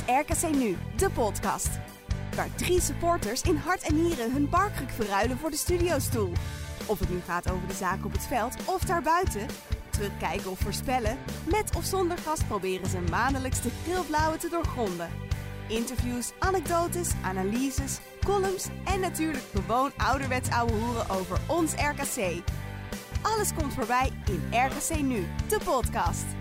RKC Nu, de podcast. Waar drie supporters in hart en nieren hun barkruk verruilen voor de studiostoel. Of het nu gaat over de zaak op het veld of daarbuiten. Terugkijken of voorspellen. Met of zonder gast proberen ze maandelijks de geel-blauwe te doorgronden. Interviews, anekdotes, analyses, columns en natuurlijk gewoon ouderwets ouwe hoeren over ons RKC. Alles komt voorbij in RKC Nu, de podcast.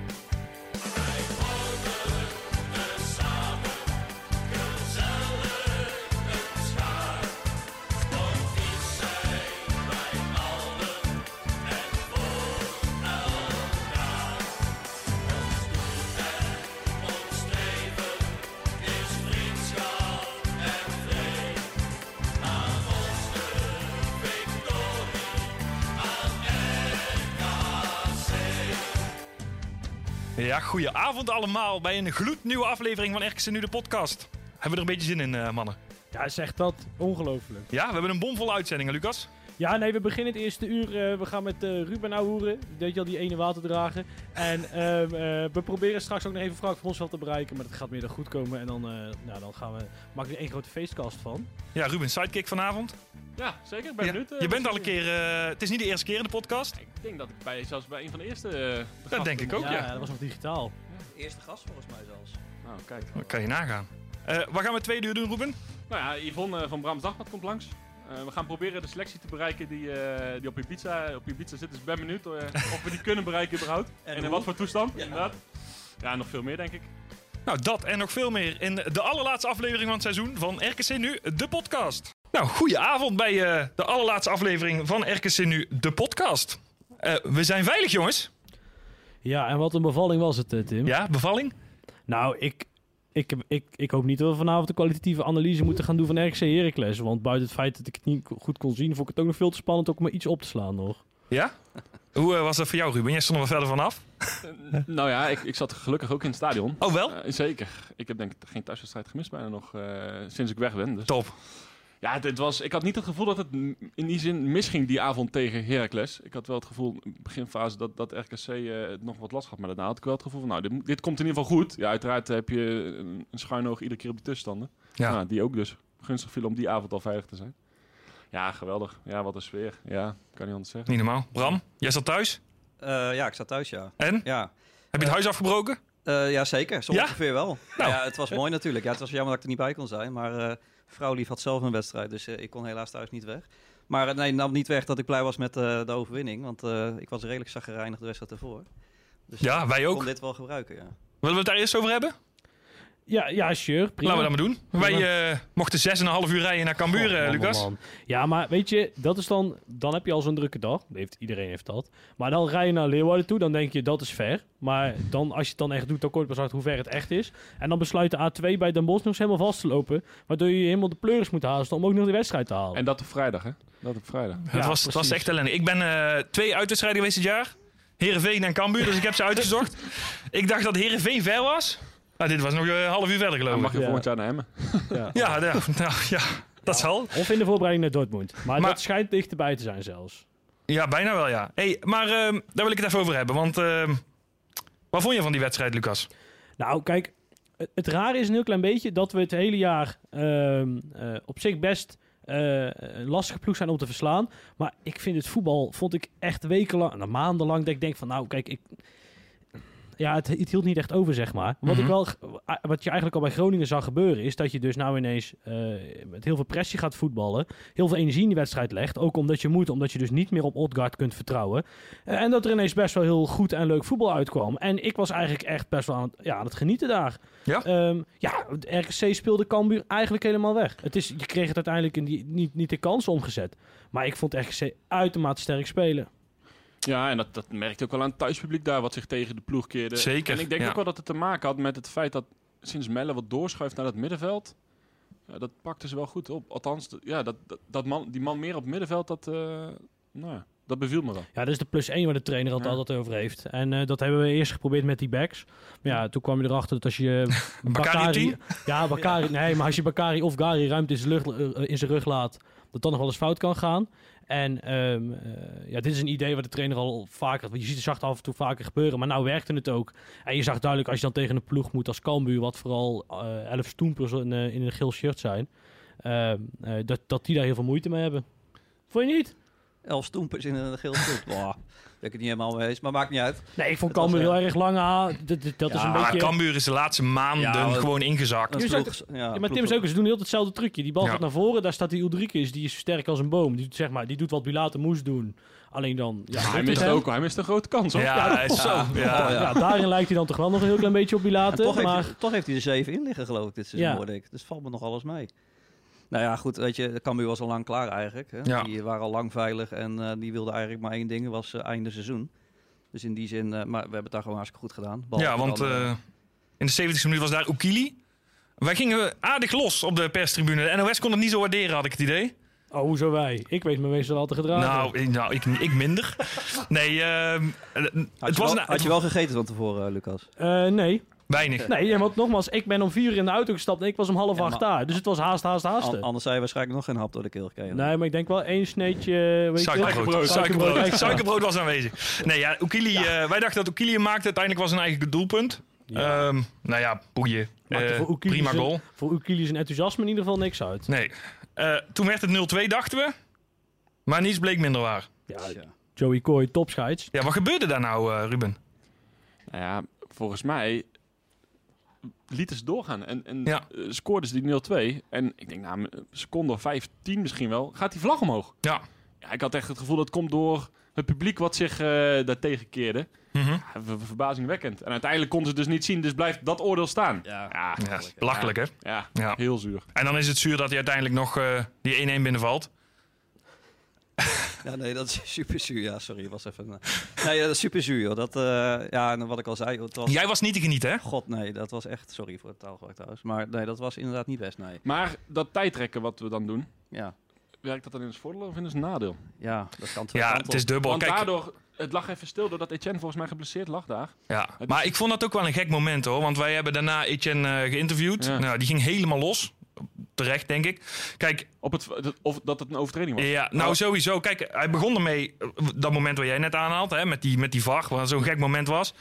Goedenavond allemaal bij een gloednieuwe aflevering van RKC Nu de podcast. Hebben we er een beetje zin in, eh, mannen? Ja, zegt dat. Ongelooflijk. Ja, we hebben een bomvolle uitzending, hè, Lucas. Ja, nee, we beginnen het eerste uur. eh, we gaan met eh, Ruben ouwehoeren. Weet je al, die ene waterdrager. En ehm, eh, we proberen straks ook nog even Frank te bereiken. Maar dat gaat meer dan goed komen. En dan, eh, nou, dan gaan we, maken we er één grote feestkast van. Ja, Ruben, sidekick vanavond. Ja, zeker. Ik ben Ja, benieuwd. je bent al een keer... eh, het is niet de eerste keer in de podcast. Ik denk dat ik bij, zelfs bij een van de eerste... de Dat denk ik ook, ja. dat was nog digitaal. Eerste gast volgens mij zelfs. Nou, kijk. Dat kan je nagaan. Eh, wat gaan we tweede uur doen, Ruben? Nou ja, Yvonne van Brams Dagblad komt langs. Eh, we gaan proberen de selectie te bereiken die, eh, die op Ibiza, op Ibiza zit. Dus ik ben benieuwd eh, of we die kunnen bereiken überhaupt. En En, in wat voor toestand, inderdaad. Ja, en nog veel meer denk ik. Nou, dat en nog veel meer in de allerlaatste aflevering van het seizoen van RKC Nu, de podcast. Nou, goedenavond bij eh, de allerlaatste aflevering van RKC Nu, de podcast. Eh, we zijn veilig, jongens. Ja, en wat een bevalling was het, Tim. Ja, bevalling? Nou, ik, ik, ik, ik hoop niet dat we vanavond een kwalitatieve analyse moeten gaan doen van RKC Heracles. Want buiten het feit dat ik het niet goed kon zien, vond ik het ook nog veel te spannend om er iets op te slaan nog. Ja? Hoe eh, was dat voor jou, Ruben? Jij stond er wel verder vanaf. nou ja, ik, ik zat gelukkig ook in het stadion. Oh, wel? Eh, zeker. Ik heb denk ik geen thuiswedstrijd gemist bijna nog eh, sinds ik weg ben. Dus. Top. Ja, dit was, ik had niet het gevoel dat het in die zin misging die avond tegen Heracles. Ik had wel het gevoel in de beginfase dat, dat RKC eh, het nog wat last had. Maar daarna had ik wel het gevoel van, nou, dit, dit komt in ieder geval goed. Ja, uiteraard heb je een, een schuin oog iedere keer op de tussenstanden. Ja. Nou, die ook dus gunstig viel om die avond al veilig te zijn. Ja, geweldig. Ja, wat een sfeer. Ja, kan niet anders zeggen. Niet normaal. Bram, jij zat thuis. Eh, ja, ik sta thuis, ja. En? Ja, Heb je het huis afgebroken? Eh, ja zeker. Zo Ja? ongeveer wel. Nou. Ja, het was mooi natuurlijk. Ja, het was jammer dat ik er niet bij kon zijn. Maar eh vrouw lief had zelf een wedstrijd, dus eh, ik kon helaas thuis niet weg. Maar eh, nee, nam niet weg dat ik blij was met eh, de overwinning. Want ik was redelijk zagrijnig de wedstrijd ervoor. Dus Ja, wij ik ook. kon dit wel gebruiken, ja. Willen we het daar eerst over hebben? Ja, ja, sure. Prima. Laten we dat maar doen. Wij eh, mochten 6,5 uur rijden naar Cambuur, Oh, eh, man, Lucas. man, man. Ja, maar weet je, dat is dan, dan heb je al zo'n drukke dag. Heeft, iedereen heeft dat. Maar dan rij je naar Leeuwarden toe, dan denk je dat is ver. Maar dan, als je het dan echt doet, dan kom je pas achter hoe ver het echt is. En dan besluit de A2 bij Den Bosch nog eens helemaal vast te lopen. Waardoor je helemaal de pleuris moet haasten om ook nog de wedstrijd te halen. En dat op vrijdag, hè? Dat op vrijdag. het, was, het was echt ellende. Ik ben eh, twee uitwedstrijden geweest dit jaar. Heerenveen en Cambuur, dus ik heb ze uitgezocht. ik dacht dat Heerenveen ver was. Nou, dit was nog een half uur verder, Dan geloof mag ik. je Ja. volgend jaar naar Emmen. Ja. Ja, ja, nou, ja, dat zal. Of in de voorbereiding naar Dortmund. Maar, Maar- dat schijnt dichterbij te zijn zelfs. Ja, bijna wel, ja. Hey, maar ehm, daar wil ik het even over hebben. Want ehm, wat vond je van die wedstrijd, Lucas? Nou, kijk, het, het rare is een heel klein beetje dat we het hele jaar ehm, eh, op zich best eh, een lastige ploeg zijn om te verslaan. Maar ik vind het voetbal, vond ik echt wekenlang, nou, maandenlang, dat ik denk van, nou, kijk, ik... Ja, het, het hield niet echt over, zeg maar. Wat, ik Mhm. wel, wat je eigenlijk al bij Groningen zag gebeuren, is dat je dus nou ineens eh, met heel veel pressie gaat voetballen. Heel veel energie in die wedstrijd legt. Ook omdat je moet, omdat je dus niet meer op Odgaard kunt vertrouwen. Eh, en dat er ineens best wel heel goed en leuk voetbal uitkwam. En ik was eigenlijk echt best wel aan het, ja, aan het genieten daar. Ja? Ehm, ja, RKC speelde Cambuur eigenlijk helemaal weg. Het is, je kreeg het uiteindelijk in die, niet, niet de kans omgezet. Maar ik vond RKC uitermate sterk spelen. Ja, en dat, dat merkte ook wel aan het thuispubliek daar, wat zich tegen de ploeg keerde. Zeker, En ik denk ja. ook wel dat het te maken had met het feit dat sinds Melle wat doorschuift naar het middenveld. Ja, dat pakte ze wel goed op. Althans, ja, dat, dat, dat man, die man meer op het middenveld, dat, eh, nou ja, dat beviel me wel. Ja, dat is de plus 1 waar de trainer het Ja. altijd over heeft. En eh, dat hebben we eerst geprobeerd met die backs. Maar ja, toen kwam je erachter dat als je Bakari op 10? Ja, Bakari. Nee, maar als je Bakari of Gari ruimte in zijn, lucht, eh, in zijn rug laat, dat dan nog wel eens fout kan gaan. En ehm, eh, ja, dit is een idee wat de trainer al vaker... Je ziet het zacht af en toe vaker gebeuren, maar nou werkte het ook. En je zag duidelijk als je dan tegen een ploeg moet als Cambuur... wat vooral eh elf stoempers in, eh, in een geel shirt zijn... ehm, eh, dat, dat die daar heel veel moeite mee hebben. Vond je niet? Elf stoempers in een geel shirt. Ik het niet helemaal mee eens, maar maakt niet uit. Nee, ik vond was, Cambuur heel eh, erg lang aan. Dat, dat, dat is een Maar beetje... Cambuur is de laatste maanden Ja, gewoon ingezakt. Is ploeg- ja, Ja, maar Tim is ook, ze doen heel hetzelfde trucje. Die bal Ja. gaat naar voren, daar staat die Ulrikes, die is sterk als een boom. Die doet, zeg maar, die doet wat Bilater moest doen. Alleen dan... Ja, hij, mist hem. ook, hij mist een grote kans, hoor. Ja, is zo. Ja. Ja. Ja, daarin lijkt hij dan toch wel nog een heel klein beetje op Bilater. toch, maar heeft hij, toch heeft hij er zeven in liggen, geloof ik, dit seizoen, Ja. hoorde ik. Dus valt me nog alles mee. Nou ja, goed, weet je, Cambuur was al lang klaar eigenlijk. Hè? Ja. Die waren al lang veilig en eh, die wilden eigenlijk maar één ding, was eh, einde seizoen. Dus in die zin, eh, maar we hebben het daar gewoon hartstikke goed gedaan. Ja, want dan, in de 70 minuut was daar Oekili. Wij gingen aardig los op de perstribune. De NOS kon het niet zo waarderen, had ik het idee. oh, hoezo wij? Ik weet me meestal al te gedragen. Nou, ik- nou ik, ik minder. Nee, ehm, eh, had, het je was wel, een, had je wel gegeten van tevoren, Lucas? Eh, nee. Weinig. Nee, want nogmaals, ik ben om vier uur in de auto gestapt en ik was om half Ja, acht maar- daar. Dus het was haast, haast, haast. An- anders zou je waarschijnlijk nog geen hap door de keel gekregen. Nee, maar ik denk wel één sneetje... Weet je, Suikerbrood. Suikerbrood. Suikerbrood. was aanwezig. Nee, ja, Oekili, eh, wij dachten dat Oekili hem maakte. Uiteindelijk was een eigen doelpunt. Ja. Ehm, nou ja, boeien. Eh, voor prima zijn- goal. Voor Oekili zijn enthousiasme in ieder geval niks uit. Nee. Eh, toen werd het 0-2, dachten we. Maar niets bleek minder waar. Ja, Ja. Joey Coy, topscheids. Ja, wat gebeurde daar nou, eh, Ruben? Nou ja, volgens mij lieten ze doorgaan. En, en Ja. eh, scoorden ze die 0-2. En ik denk, nou, een seconde of 15 misschien wel, gaat die vlag omhoog. Ja. Ja, ik had echt het gevoel dat het komt door het publiek wat zich eh daartegen keerde. Ja, ver- verbazingwekkend. En uiteindelijk konden ze het dus niet zien, dus blijft dat oordeel staan. Ja. Ja, Ja, belachelijk, hè? ja, Ja. heel zuur. En dan is het zuur dat hij uiteindelijk nog eh, die 1-1 binnenvalt. Ja, nee, dat is super zuur. Ja, sorry, was even... eh, Nee, dat is super zuur. joh. Dat, eh, ja, en wat ik al zei, het was... Jij was niet te genieten, hè? God, nee, dat was echt... Sorry voor het taalgebruik trouwens. Maar nee, dat was inderdaad niet best, nee. Maar dat tijdrekken wat we dan doen, Ja, werkt dat dan in ons voordeel of in ons nadeel? ja dat kan Ja, het is dubbel. Want Kijk, daardoor, het lag even stil doordat Etienne volgens mij geblesseerd lag daar. ja. Het Maar is- ik vond dat ook wel een gek moment, hoor. Want wij hebben daarna Etienne eh, geïnterviewd. Ja. Nou, die ging helemaal los. Terecht, denk ik. Kijk, Op het, of dat het een overtreding was. ja, nou Oh. sowieso. Kijk, hij begon ermee, eh, dat moment waar jij net aanhaalt, hè, met die, met die VAR, wat zo'n gek moment was.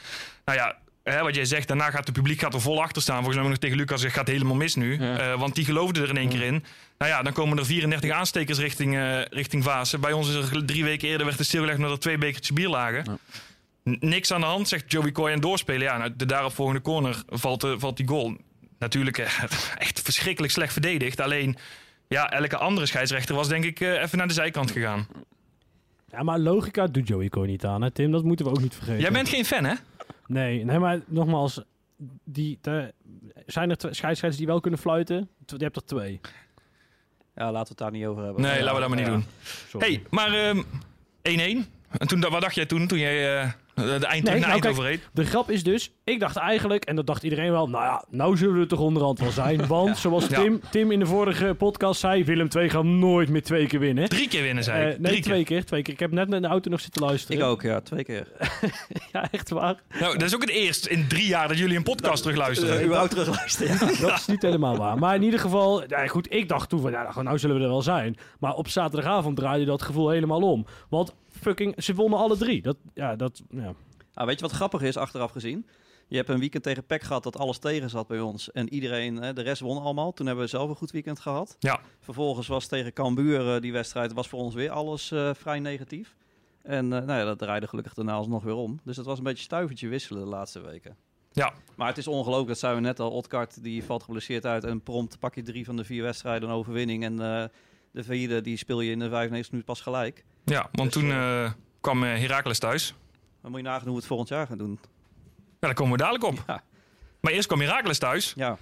Nou ja, hè, wat jij zegt, daarna gaat het publiek gaat er vol achter staan. Volgens mij nog tegen Lucas gezegd, gaat helemaal mis nu. Ja. Eh, want die geloofde er in één keer in. Nou ja, dan komen er 34 aanstekers richting, eh richting Vaassen. Bij ons is er drie weken eerder werd er stilgelegd omdat er twee bekertjes bier lagen. Ja. Niks aan de hand, zegt Joey Coy en doorspelen. Ja, nou, de daaropvolgende corner valt, eh, valt die goal. Natuurlijk eh, echt verschrikkelijk slecht verdedigd. Alleen, ja, elke andere scheidsrechter was denk ik eh, even naar de zijkant gegaan. Ja, maar logica doet Joey Coy niet aan, hè Tim? Dat moeten we ook niet vergeten. Jij bent geen fan, hè? Nee, nee, maar nogmaals, die, de, zijn er twee scheidsrechters die wel kunnen fluiten? Je hebt er twee. Ja, laten we het daar niet over hebben. Nee, laten we dat maar niet Ja. doen. Sorry. hey, maar ehm, 1-1. En toen, wat dacht jij toen, toen jij eh, de eind, Nee, nou, kijk, reed? De grap is dus, ik dacht eigenlijk, en dat dacht iedereen wel, nou ja, nou zullen we er toch onderhand wel zijn. Want zoals Ja. Tim, Tim in de vorige podcast zei, Willem II gaat nooit meer twee keer winnen. Drie keer winnen, zei ik. Eh, nee, Drie twee keer. twee keer. Ik heb net in de auto nog zitten luisteren. Ik ook, ja, twee keer. Ja, echt waar. Nou, dat is ook het eerst in drie jaar dat jullie een podcast terugluisteren. Uh, überhaupt terugluisteren. Ja. Dat is niet helemaal waar. Maar in ieder geval, ja, goed, ik dacht toen van, ja, nou, nou zullen we er wel zijn. Maar op zaterdagavond draaide dat gevoel helemaal om. Want fucking, ze wonnen alle drie. Dat, ja, dat, ja. Ah, weet je wat grappig is, achteraf gezien? Je hebt een weekend tegen PEC gehad dat alles tegen zat bij ons. En iedereen, hè, de rest won allemaal. Toen hebben we zelf een goed weekend gehad. Ja. Vervolgens was tegen Cambuur eh, die wedstrijd, was voor ons weer alles eh, vrij negatief. En eh, nou ja, dat draaide gelukkig daarna alsnog weer om. Dus het was een beetje stuivertje wisselen de laatste weken. Ja. Maar het is ongelooflijk, dat zijn we net al. Otkart die valt geblesseerd uit en prompt pak je drie van de vier wedstrijden een overwinning. En eh, de vierde die speel je in de 95 minuten pas gelijk. Ja, want Dus, toen eh, kwam eh, Heracles thuis. Dan moet je nagaan hoe we het volgend jaar gaan doen. Ja, daar komen we dadelijk op. Ja. Maar eerst kwam Heracles thuis. Ja,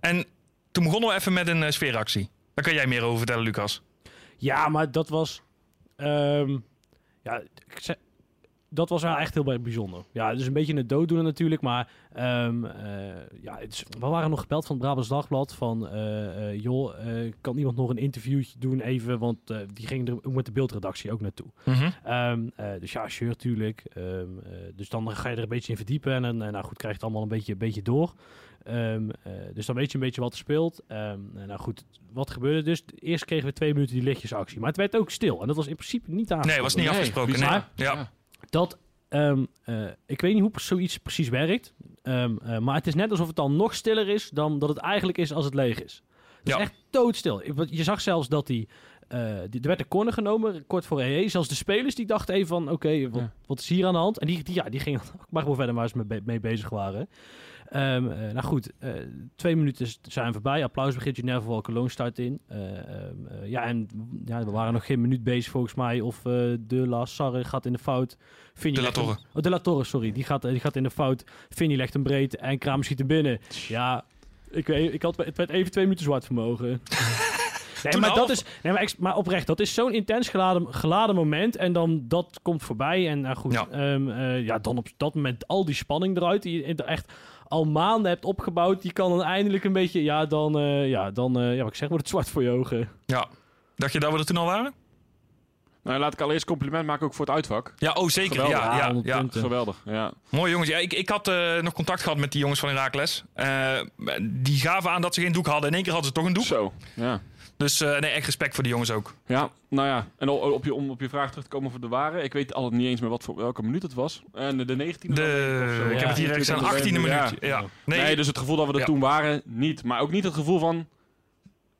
En toen begonnen we even met een eh, sfeeractie. Daar kan jij meer over vertellen, Lucas. ja, maar dat was... ehm, ja, ik zei- dat was wel echt heel erg bijzonder. Ja, het is een beetje een dooddoener natuurlijk, maar ehm, eh, ja, het is, we waren nog gebeld van het Brabants Dagblad van, eh, eh, joh, eh, kan iemand nog een interviewtje doen even, want eh, die ging er ook met de beeldredactie ook naartoe. Mhm. Ehm, eh, dus ja, sure, tuurlijk. Ehm, eh, dus dan ga je er een beetje in verdiepen en, nou goed, krijg je het allemaal een beetje, een beetje door. ehm, eh, dus dan weet je een beetje wat er speelt. Ehm, nou goed, wat gebeurde dus? Eerst kregen we twee minuten die lichtjesactie. Maar het werd ook stil. En dat was in principe niet aangesproken. Nee, was niet afgesproken. Nee. Ja. Dat, ehm, eh, ik weet niet hoe zoiets precies werkt. ehm, eh, maar het is net alsof het dan nog stiller is dan dat het eigenlijk is als het leeg is. Het Ja. is echt doodstil. Je zag zelfs dat die, eh, die... Er werd een corner genomen, kort voor EE. Zelfs de spelers die dachten even van... Oké, wat, Ja. wat is hier aan de hand? En die, die, ja, die gingen ook maar gewoon verder waar ze mee bezig waren. Ehm, eh, nou goed, eh, twee minuten zijn voorbij. Applaus begint. Ginevra Valcalone start in. Eh, ehm, eh, ja, en ja, we waren nog geen minuut bezig volgens mij. Of De La Sarre gaat in de fout. Vinny De La Torre. Oh, De La Torre, sorry. Die gaat, die gaat in de fout. Vinny legt hem breed en Kramer schiet hem binnen. Ja, ik, weet, ik had, het werd even twee minuten zwart vermogen. Nee, Toen maar, dat is, nee maar, oprecht, dat is zo'n intens geladen, geladen moment. En dan dat komt voorbij. En nou goed, Ja. ja. ja, dan op dat moment al die spanning eruit. Die je echt al maanden hebt opgebouwd. Die kan dan eindelijk een beetje, ja, dan, eh, ja, dan eh, ja, wat ik zeg, wordt het zwart voor je ogen. ja. Dacht je dat we er toen al waren? Nou, laat ik allereerst compliment maken ook voor het uitvak. Ja, oh zeker. Geweldig. Ja, Ja, ja, 100 ja. punten. Geweldig, ja. Mooi jongens. Ja, ik, ik had eh, nog contact gehad met die jongens van Herakles. Eh die gaven aan dat ze geen doek hadden. In één keer hadden ze toch een doek. Zo, ja. Dus eh, nee, echt respect voor die jongens ook. Ja, nou ja. En op je, om op je vraag terug te komen voor de waren. Ik weet al niet eens meer wat voor, welke minuut het was. En de 19e. De, ik Ja. heb het hier ergens aan 18e minuut. Ja. Nee, Nee, dus het gevoel dat we er Ja. toen waren, niet. Maar ook niet het gevoel van,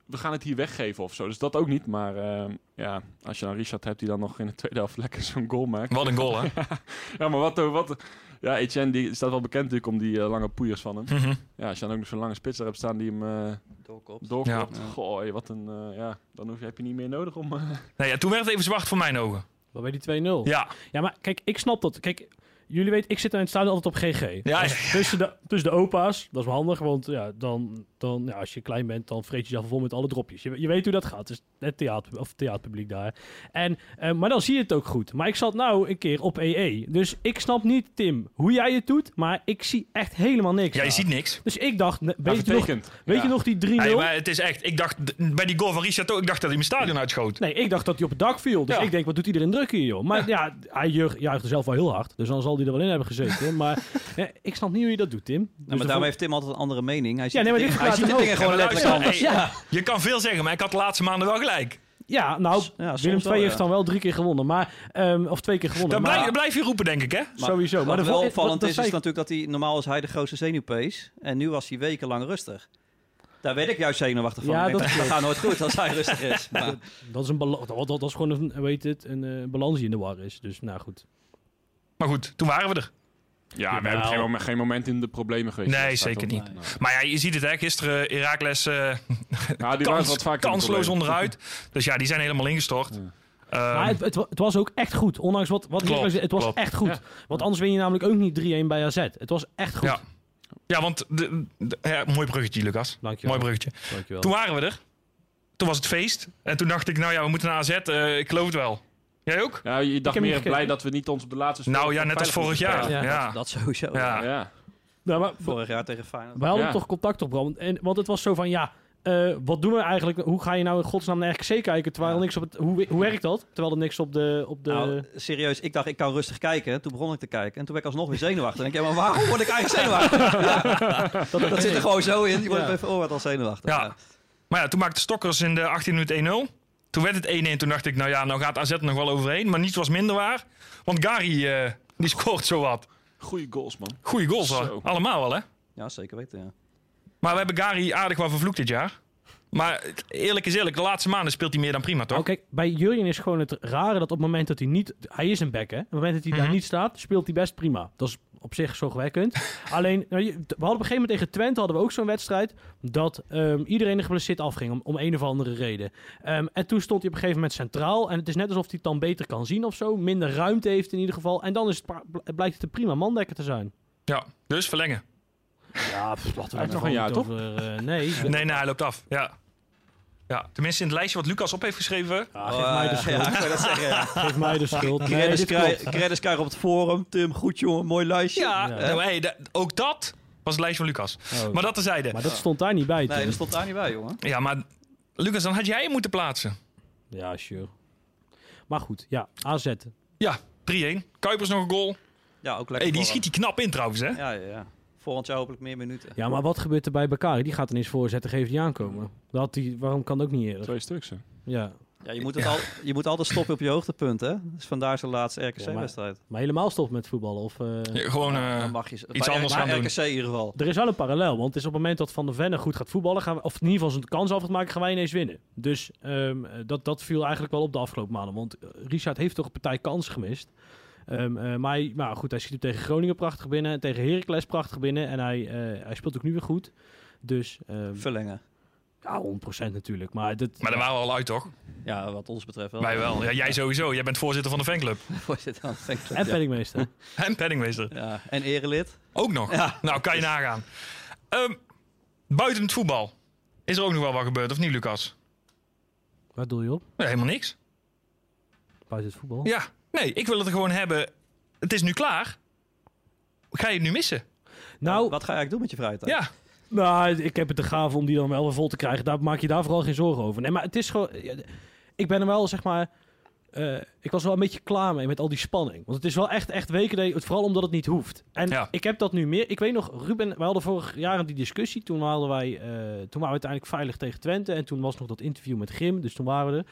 we gaan het hier weggeven of zo. Dus dat ook niet. Maar ehm, ja, als je dan Richard hebt die dan nog in de tweede helft lekker zo'n goal maakt. wat een goal hè. Ja, maar wat, wat ja, Etienne die staat wel bekend natuurlijk om die eh, lange poeiers van hem. Mhm. Ja, als je dan ook nog zo'n lange spits daar hebt staan die hem eh Doorkopt. doorkopt. Ja. Goh, hé, wat een, eh, ja, dan hoef je, heb je niet meer nodig om... eh, Nee, ja, toen werd het even zwart voor mijn ogen. Wat bij die 2-0. Ja, Ja, maar kijk, ik snap dat. Kijk, jullie weten, ik zit in het stadion altijd op GG. Ja, Dus tussen, de, tussen de opa's, dat is wel handig, want ja, dan, dan, ja, als je klein bent, dan vreet je jezelf vol met alle dropjes. Je, je weet hoe dat gaat, het is het theater, of theaterpubliek daar. En, eh, maar dan zie je het ook goed. Maar ik zat nou een keer op EE, dus ik snap niet, Tim, hoe jij het doet, maar ik zie echt helemaal niks. ja je daar. ziet niks. Dus ik dacht, weet, je nog, weet Ja. je nog die 3-0? Nee, maar het is echt, ik dacht, bij die goal van Richard ook, ik dacht dat hij mijn stadion uitschoot. Nee, ik dacht dat hij op het dak viel. Dus Ja. ik denk, wat doet iedereen druk hier, joh? Maar ja, hij juich- juichte zelf wel heel hard. Dus dan zal hij er wel in hebben gezeten. Maar eh, ik snap niet hoe je dat doet, Tim. Dus Nou, maar daarom heeft Tim altijd een andere mening. Hij ziet, nee, maar de dit dingen, hij verklaart ziet de hem dingen gewoon Ja, letterlijk anders. hey, Je kan veel zeggen, maar ik had de laatste maanden wel gelijk. Ja, nou, Ja, Willem wel, II ja. heeft dan wel drie keer gewonnen. Maar, ehm, of twee keer gewonnen. Dat maar, blijf, blijf je roepen, denk ik, hè? sowieso. Maar Wat de wel opvallend is, natuurlijk dat hij normaal is hij de grootste zenuwpees. En nu was hij wekenlang rustig. Daar werd ik juist zenuwachtig van. Ja, Ik denk, dat dat, gaat nooit goed als hij rustig is. Maar, Dat is, een dat, dat is gewoon een, weet het, een eh, balans die in de war is. Dus nou goed. Maar goed, toen waren we er. Ja, we hebben geen, moment- geen moment in de problemen geweest. Nee, zeker niet. Nee. Maar ja, je ziet het, hè. Gisteren Herakles eh Ja, die waren kans, wat de kansloos onderuit. Dus ja, die zijn helemaal ingestort. Ja. Ehm, maar het, het, wa- het was ook echt goed. Ondanks wat, wat Klopt, het was klopt. echt goed. Ja. Want anders win je namelijk ook niet 3-1 bij AZ. Het was echt goed. Ja. ja, want... De, de- ja, mooi bruggetje, Lucas. Dankjewel. Mooi bruggetje. Dankjewel. Toen waren we er. Toen was het feest. En toen dacht ik, nou ja, we moeten naar AZ. Eh, ik geloof het wel. Jij ook? Ja, je dacht meer blij dat we niet ons op de laatste Nou ja, net als vorig jaar. Ja. Ja. dat, dat sowieso. Ja. Nou, maar, Vorig jaar tegen Feyenoord. wij hadden Ja. toch contact op, Bram. En, want het was zo van, ja, eh, wat doen we eigenlijk? Hoe ga je nou in godsnaam naar RKC kijken? Terwijl er Ja. niks op het, hoe, hoe werkt dat? Terwijl er niks op de... Op de Nou, serieus, ik dacht ik kan rustig kijken. Toen begon ik te kijken. En toen werd ik alsnog weer zenuwachtig. En ik denk, maar waarom word ik eigenlijk zenuwachtig? Ja, dat, dat zit er gewoon zo in. Je wordt Ja. bij veroordeeld als zenuwachtig. Ja. Maar ja, toen maakte Stokkers in de 18 minuut 1-0. Toen werd het 1-1. Toen dacht ik, nou ja, nou gaat AZ er nog wel overheen. Maar niets was minder waar. Want Gary, eh, die scoort zo wat. Goeie goals, man. Goeie goals. Allemaal wel, hè? Ja, zeker weten. Ja. Maar we hebben Gary aardig wel vervloekt dit jaar. Maar eerlijk is eerlijk, de laatste maanden speelt hij meer dan prima, toch? Nou, kijk, bij Jurjen is gewoon het rare dat op het moment dat hij niet... Hij is een back, hè? Op het moment dat hij daar Mhm. niet staat, speelt hij best prima. Dat is op zich zorgwekkend. Alleen, nou, we hadden op een gegeven moment tegen Twente hadden we ook zo'n wedstrijd... dat ehm, iedereen er geblesseerd afging om, om een of andere reden. Ehm, en toen stond hij op een gegeven moment centraal. En het is net alsof hij het dan beter kan zien of zo. Minder ruimte heeft in ieder geval. En dan is het, blijkt het een prima mandekker te zijn. Ja, dus verlengen. Ja, pff, laten we nog een jaar, over, eh, nee, Nee, nee, hij loopt af. Ja. Ja. Tenminste, in het lijstje wat Lucas op heeft geschreven. Ah, geef mij de schuld. Ja, ik dat zeggen, ja. Geef mij de schuld. Nee, Credits. Credits krijgen op het forum. Tim, goed jongen, mooi lijstje. Ja, Ja. nou, hey, ook dat was het lijstje van Lucas. Oh. Maar dat terzijde. Maar dat stond daar niet bij, Nee, dat stond daar niet bij, jongen. Ja, maar Lucas, dan had jij hem moeten plaatsen. Ja, sure. Maar goed, ja, AZ. Ja, 3-1. Kuipers nog een goal. Ja, ook lekker. Hey, die schiet hij knap in trouwens, hè? Ja, ja, ja. Volgend jaar hopelijk meer minuten. Ja, maar wat gebeurt er bij Bakari? Die gaat ineens voorzetten, geeft die aankomen. Dat had die, waarom kan dat ook niet eerder? Twee stuks. hè. Ja, Ja, je, moet het al, je moet altijd stoppen op je hoogtepunt, hè? Dus vandaar zijn laatste Ja, RKC-wedstrijd. maar helemaal stoppen met voetballen. Of, eh, Ja, gewoon eh, dan mag je iets anders gaan bij doen. RKC in ieder geval. Er is wel een parallel, want het is op het moment dat Van der Venne goed gaat voetballen, gaan we, of in ieder geval zijn kans af gaat maken, gaan wij ineens winnen. Dus ehm, dat, dat viel eigenlijk wel op de afgelopen maanden, want eh, Richard heeft toch een partij kans gemist. Ehm, eh, maar, hij, maar goed, hij schiet hem tegen Groningen prachtig binnen, tegen Heracles prachtig binnen en hij, eh, hij speelt ook nu weer goed. Dus ehm, Verlengen. ja, 100% natuurlijk. Maar, dit, maar daar waren we al uit, toch? Ja, wat ons betreft wel. Wij wel. Ja, jij sowieso. Jij bent voorzitter van de fanclub. Voorzitter van de fanclub, En ja. penningmeester. En penningmeester. Ja, en erelid. Ook nog. Ja. Nou, kan je nagaan. Ehm, buiten het voetbal. Is er ook nog wel wat gebeurd, of niet, Lucas? Waar doe je op? Helemaal niks. Buiten het voetbal? Ja. Nee, ik wil het gewoon hebben. Het is nu klaar. Ga je het nu missen? Nou, Wat ga je eigenlijk doen met je vrije tijd? Ja. Nou, ik heb het de gave om die dan wel weer vol te krijgen. Daar maak je daar vooral geen zorgen over. Nee, maar het is gewoon... Ik ben er wel, zeg maar... eh, ik was er wel een beetje klaar mee met al die spanning. Want het is wel echt, echt weken, dat je- vooral omdat het niet hoeft. En Ja. ik heb dat nu meer. Ik weet nog, Ruben, we hadden vorig jaar die discussie. Toen, hadden wij, eh, toen waren we uiteindelijk veilig tegen Twente. En toen was nog dat interview met Grim. Dus toen waren we er.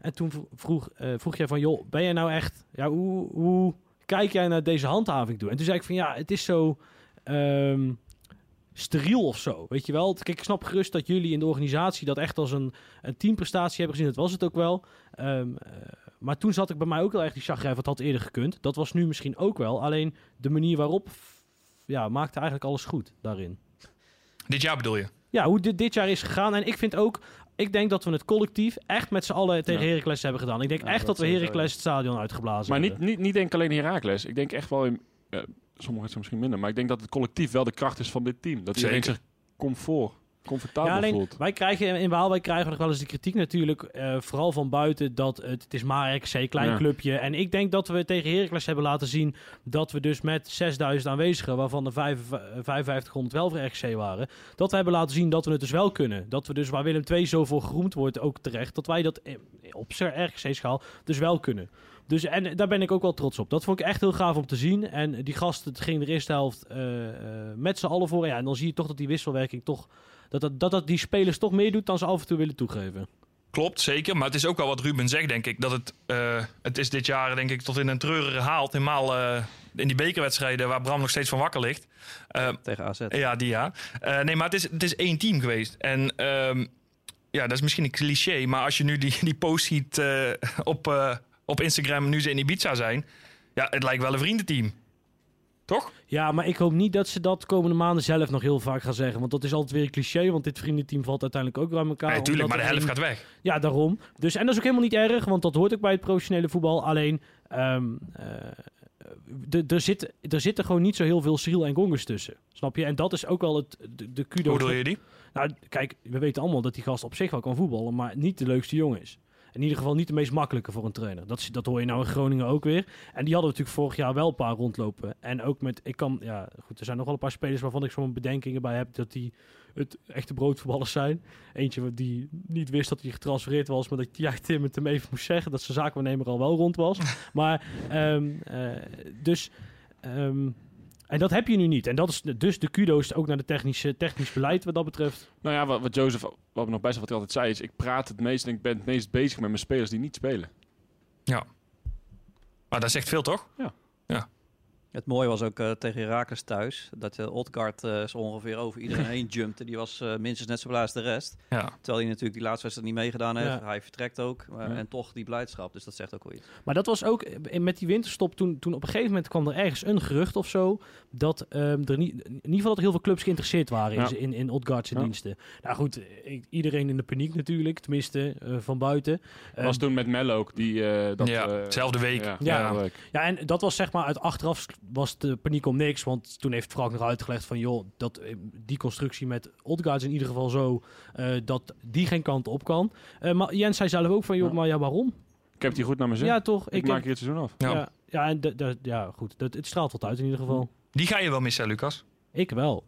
En toen vroeg, eh, vroeg jij van, joh, ben jij nou echt... Ja, hoe, hoe kijk jij naar deze handhaving toe? En toen zei ik van, ja, het is zo... ehm, steriel of zo. Weet je wel? Kijk, ik snap gerust dat jullie in de organisatie dat echt als een, een teamprestatie hebben gezien. Dat was het ook wel. Ehm, eh, maar toen zat ik bij mij ook wel echt die chagrijn. Wat had eerder gekund. Dat was nu misschien ook wel. Alleen de manier waarop ja, maakte eigenlijk alles goed daarin. Dit jaar bedoel je? Ja, hoe dit, dit jaar is gegaan. En ik vind ook... Ik denk dat we het collectief echt met z'n allen tegen Ja. Heracles hebben gedaan. Ik denk Ja, echt dat dat we Heracles het stadion uitgeblazen Maar niet, hebben. niet, niet denk alleen Herakles. Ik denk echt wel in... eh, sommigen zijn misschien minder. Maar ik denk dat het collectief wel de kracht is van dit team. Dat iedereen zich comfort, comfortabel Ja, alleen voelt. wij krijgen in Waalwijk krijgen we nog wel eens de kritiek natuurlijk, eh, vooral van buiten, dat het, het is maar RKC, klein Ja. clubje. En ik denk dat we tegen Heracles hebben laten zien dat we dus met 6000 aanwezigen, waarvan de vijf- 5500 wel voor RKC waren, dat we hebben laten zien dat we het dus wel kunnen. Dat we dus, waar Willem II zo voor geroemd wordt, ook terecht, dat wij dat eh, op RKC-schaal dus wel kunnen. Dus en daar ben ik ook wel trots op. Dat vond ik echt heel gaaf om te zien. En die gasten, het ging de eerste helft eh, eh, met z'n allen voor. Ja, en dan zie je toch dat die wisselwerking toch dat dat, dat dat die spelers toch meer doet dan ze af en toe willen toegeven. Klopt, zeker. Maar het is ook wel wat Ruben zegt, denk ik. Dat het, eh, het is dit jaar, denk ik, tot in een treurige haalt. Helemaal eh, in die bekerwedstrijden waar Bram nog steeds van wakker ligt. Eh, Tegen AZ. ja, die ja. Eh, nee, maar het is, het is één team geweest. En ehm, ja, dat is misschien een cliché. Maar als je nu die, die post ziet eh, op, eh, op Instagram, nu ze in Ibiza zijn. Ja, het lijkt wel een vriendenteam. Toch? Ja, maar ik hoop niet dat ze dat komende maanden zelf nog heel vaak gaan zeggen. Want dat is altijd weer een cliché. Want dit vriendenteam valt uiteindelijk ook aan elkaar. Nee, tuurlijk, maar de helft een- gaat weg. Ja, daarom. Dus, en dat is ook helemaal niet erg, want dat hoort ook bij het professionele voetbal. Alleen, ehm, eh, er zit- er zitten gewoon niet zo heel veel Cyril en Gongus tussen. Snap je? En dat is ook wel het, de, de kudo. Hoe bedoel je die? Nou, kijk, we weten allemaal dat die gast op zich wel kan voetballen, maar niet de leukste jongen is. In ieder geval niet de meest makkelijke voor een trainer. Dat, dat hoor je nou in Groningen ook weer. En die hadden we natuurlijk vorig jaar wel een paar rondlopen. En ook met, ik kan, ja, goed, er zijn nog wel een paar spelers waarvan ik zo'n bedenkingen bij heb dat die het echte broodvoetballers zijn. Eentje die niet wist dat hij getransfereerd was, maar dat ja, Tim het hem even moest zeggen dat zijn zaakwaarnemer al wel rond was. maar, ehm, eh, dus, ehm, en dat heb je nu niet. En dat is dus de kudo's ook naar de technische, technisch beleid wat dat betreft. Nou ja, wat, wat Jozef, wat me nog best wat hij altijd zei, is ik praat het meest en ik ben het meest bezig met mijn spelers die niet spelen. Maar dat zegt veel, toch? Het mooie was ook eh, tegen Herakles thuis. Dat de Odgaard eh, zo ongeveer over iedereen heen jumpte. Die was eh, minstens net zo blij als de rest. Ja. Terwijl hij natuurlijk die laatste wedstrijd niet meegedaan heeft. Ja. Hij vertrekt ook. eh, Ja. En toch die blijdschap. Dus dat zegt ook wel iets. Maar dat was ook eh, met die winterstop. Toen, toen op een gegeven moment kwam er ergens een gerucht of zo. Dat ehm, er niet, in ieder geval dat er heel veel clubs geïnteresseerd waren in, in, in Odgaard's Ja. diensten. Nou goed, iedereen in de paniek natuurlijk. Tenminste, eh, van buiten. Dat was Eh, toen met Mel ook, die... eh, dat, Ja, eh, zelfde week. Ja. Ja, en dat was zeg maar uit achteraf was de paniek om niks. Want toen heeft Frank nog uitgelegd van joh, dat eh, die constructie met Odgaard is in ieder geval zo eh, dat die geen kant op kan. Eh, maar Jens zei zelf ook van joh, Ja. maar ja, waarom? Ik heb die goed naar mijn zin. Ja, toch? ik, maak hier het seizoen af. Ja. ja. Ja, en ja, goed. Dat, het straalt wat uit in ieder geval. Die ga je wel missen, Lucas. Ik wel.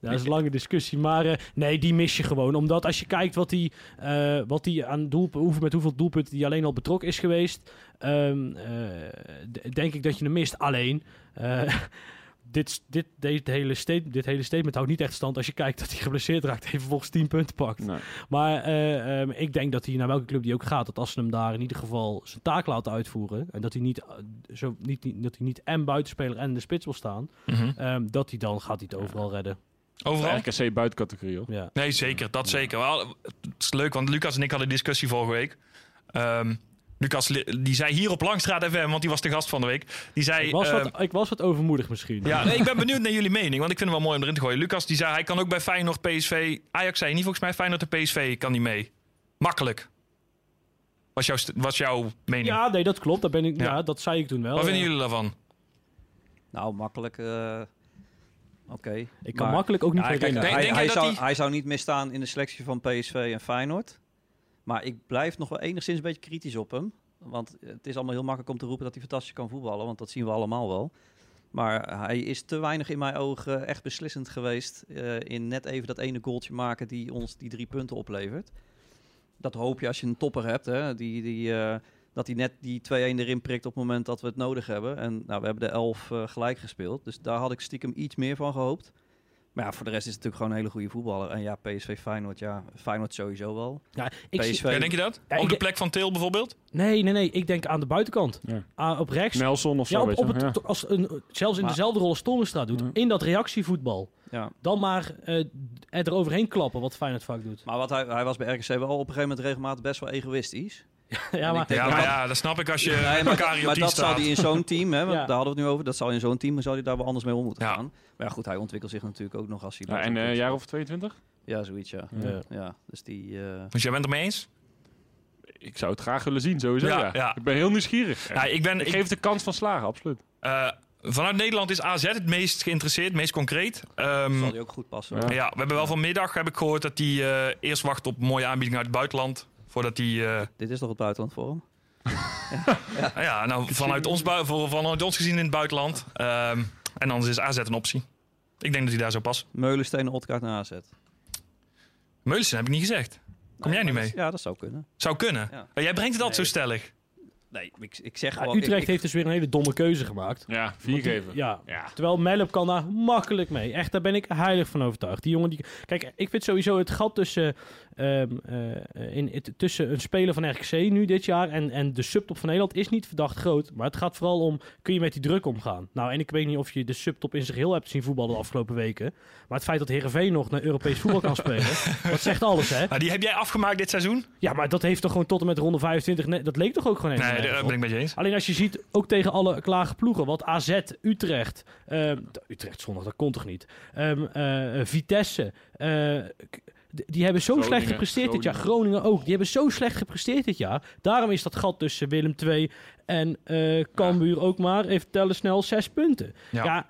Ja, dat is een lange discussie. Maar eh, nee, die mis je gewoon. Omdat als je kijkt wat hij eh, wat die aan doelpunten, hoeveel, met hoeveel doelpunten die alleen al betrokken is geweest, ehm, eh, denk ik dat je hem mist. Alleen, eh, dit, dit, dit, hele state, dit hele statement houdt niet echt stand als je kijkt dat hij geblesseerd raakt en vervolgens 10 punten pakt. Nee. Maar eh, ehm, ik denk dat hij naar welke club die ook gaat, dat als ze hem daar in ieder geval zijn taak laten uitvoeren en dat hij niet, zo, niet, niet, dat hij niet en buitenspeler en de spits wil staan, Mhm. ehm, dat hij dan gaat hij het overal redden. Overal? RKC buitencategorie, hoor. Ja. Nee, zeker. Dat zeker. Wel, het is leuk, want Lucas en ik hadden een discussie vorige week. Ehm, Lucas die zei hier op Langstraat FM, want die was de gast van de week. Die zei... Ik, was ehm, wat, ik was wat overmoedig misschien. ja, nee, ik ben benieuwd naar jullie mening, want ik vind het wel mooi om erin te gooien. Lucas die zei, hij kan ook bij Feyenoord, PSV... Ajax zei niet volgens mij, Feyenoord en PSV kan niet mee. Makkelijk. Was jouw, was jouw mening. Ja, nee, dat klopt. Dat, ben ik, Ja. ja. dat zei ik toen wel. Wat vinden jullie daarvan? Nou, makkelijk. eh, Oké. Ik kan Maar- makkelijk ook niet herinneren. Denk- hij, denk jij hij dat zou, hij- hij zou niet misstaan in de selectie van PSV en Feyenoord. Maar ik blijf nog wel enigszins een beetje kritisch op hem. Want het is allemaal heel makkelijk om te roepen dat hij fantastisch kan voetballen. Want dat zien we allemaal wel. Maar hij is te weinig in mijn ogen echt beslissend geweest. eh, in net even dat ene goaltje maken die ons die drie punten oplevert. Dat hoop je als je een topper hebt. Hè, die, die, eh, dat hij net die 2-1 erin prikt op het moment dat we het nodig hebben. En nou, we hebben de 11 eh, gelijk gespeeld. Dus daar had ik stiekem iets meer van gehoopt. Maar ja, voor de rest is het natuurlijk gewoon een hele goede voetballer. En ja, PSV Feyenoord, ja, Feyenoord sowieso wel. Ja, ik zie- PSV. Ja, denk je dat? Ja, Op de plek van Til bijvoorbeeld? nee, nee, nee. Ik denk aan de buitenkant. Ja. Op rechts. Nelson of zo, Ja, op, weet op je. het, ja. als een, zelfs in Maar- dezelfde rol als Toornstra doet. Ja. In dat reactievoetbal. Ja. Dan maar eh er overheen klappen, wat Feyenoord vaak doet. Maar wat hij, hij was bij RKC wel op een gegeven moment regelmatig best wel egoïstisch. Ja, maar, denk Ja, dat maar dat- ja, dat snap ik als je Nee, maar, elkaar dat- maar dat zal staat. hij in zo'n team, hè, want Ja. daar hadden we het nu over. Dat zal in zo'n team, zal hij daar wel anders mee om moeten Ja. gaan. Maar ja, goed, hij ontwikkelt zich natuurlijk ook nog als hij... Ja, en eh, een club jaar of 22? Ja, zoiets, ja. Ja. Ja, dus die... eh, Dus jij bent het mee eens? Ik zou het graag willen zien, sowieso. Ja, Ja, ja. Ik ben heel nieuwsgierig. Ja, ik ben... ik ik- geef de kans van slagen, absoluut. eh, vanuit Nederland is AZ het meest geïnteresseerd, het meest concreet. Ehm, zal die ook goed passen. Ja. we hebben wel vanmiddag heb ik gehoord dat hij eh, eerst wacht op mooie aanbiedingen uit het buitenland. Voordat hij... eh, Dit is toch het buitenland voor hem? nou ja, nou, vanuit ons, vanuit ons gezien in het buitenland. Ehm, en anders is AZ een optie. Ik denk dat hij daar zo past. Meulenstenen, Otkaart naar AZ. Meulensen heb ik niet gezegd. Kom jij Nee, niet mee? Ja, dat zou kunnen. Zou kunnen. Ja. Maar jij brengt het altijd Nee. zo stellig. Nee, ik, ik zeg Ja, gewoon... Utrecht ik- ik- heeft dus weer een hele domme keuze gemaakt. Ja, vier die- geven. Ja, Ja. Terwijl Mellop kan daar makkelijk mee. Echt, daar ben ik heilig van overtuigd. Die jongen die. Kijk, ik vind sowieso het gat tussen. Ehm, eh, in, tussen een speler van RKC nu dit jaar en, en de subtop van Nederland is niet verdacht groot. Maar het gaat vooral om, kun je met die druk omgaan? Nou, en ik weet niet of je de subtop in zich heel hebt zien voetballen de afgelopen weken. Maar het feit dat Heerenveen nog naar Europees voetbal kan spelen, dat zegt alles, hè? Maar die heb jij afgemaakt dit seizoen? Ja, maar dat heeft toch gewoon tot en met ronde 25, ne- dat leek toch ook gewoon Nee, helemaal daar nergens ben ik met je eens. Alleen als je ziet, ook tegen alle klage ploegen, wat AZ, Utrecht, ehm, Utrecht zondag, dat kon toch niet? Eh, Vitesse, eh, die hebben zo Groningen, slecht gepresteerd dit jaar. Groningen ook. Die hebben zo slecht gepresteerd dit jaar. Daarom is dat gat tussen Willem II en eh Cambuur ook maar, even tellen snel, zes punten. Ja.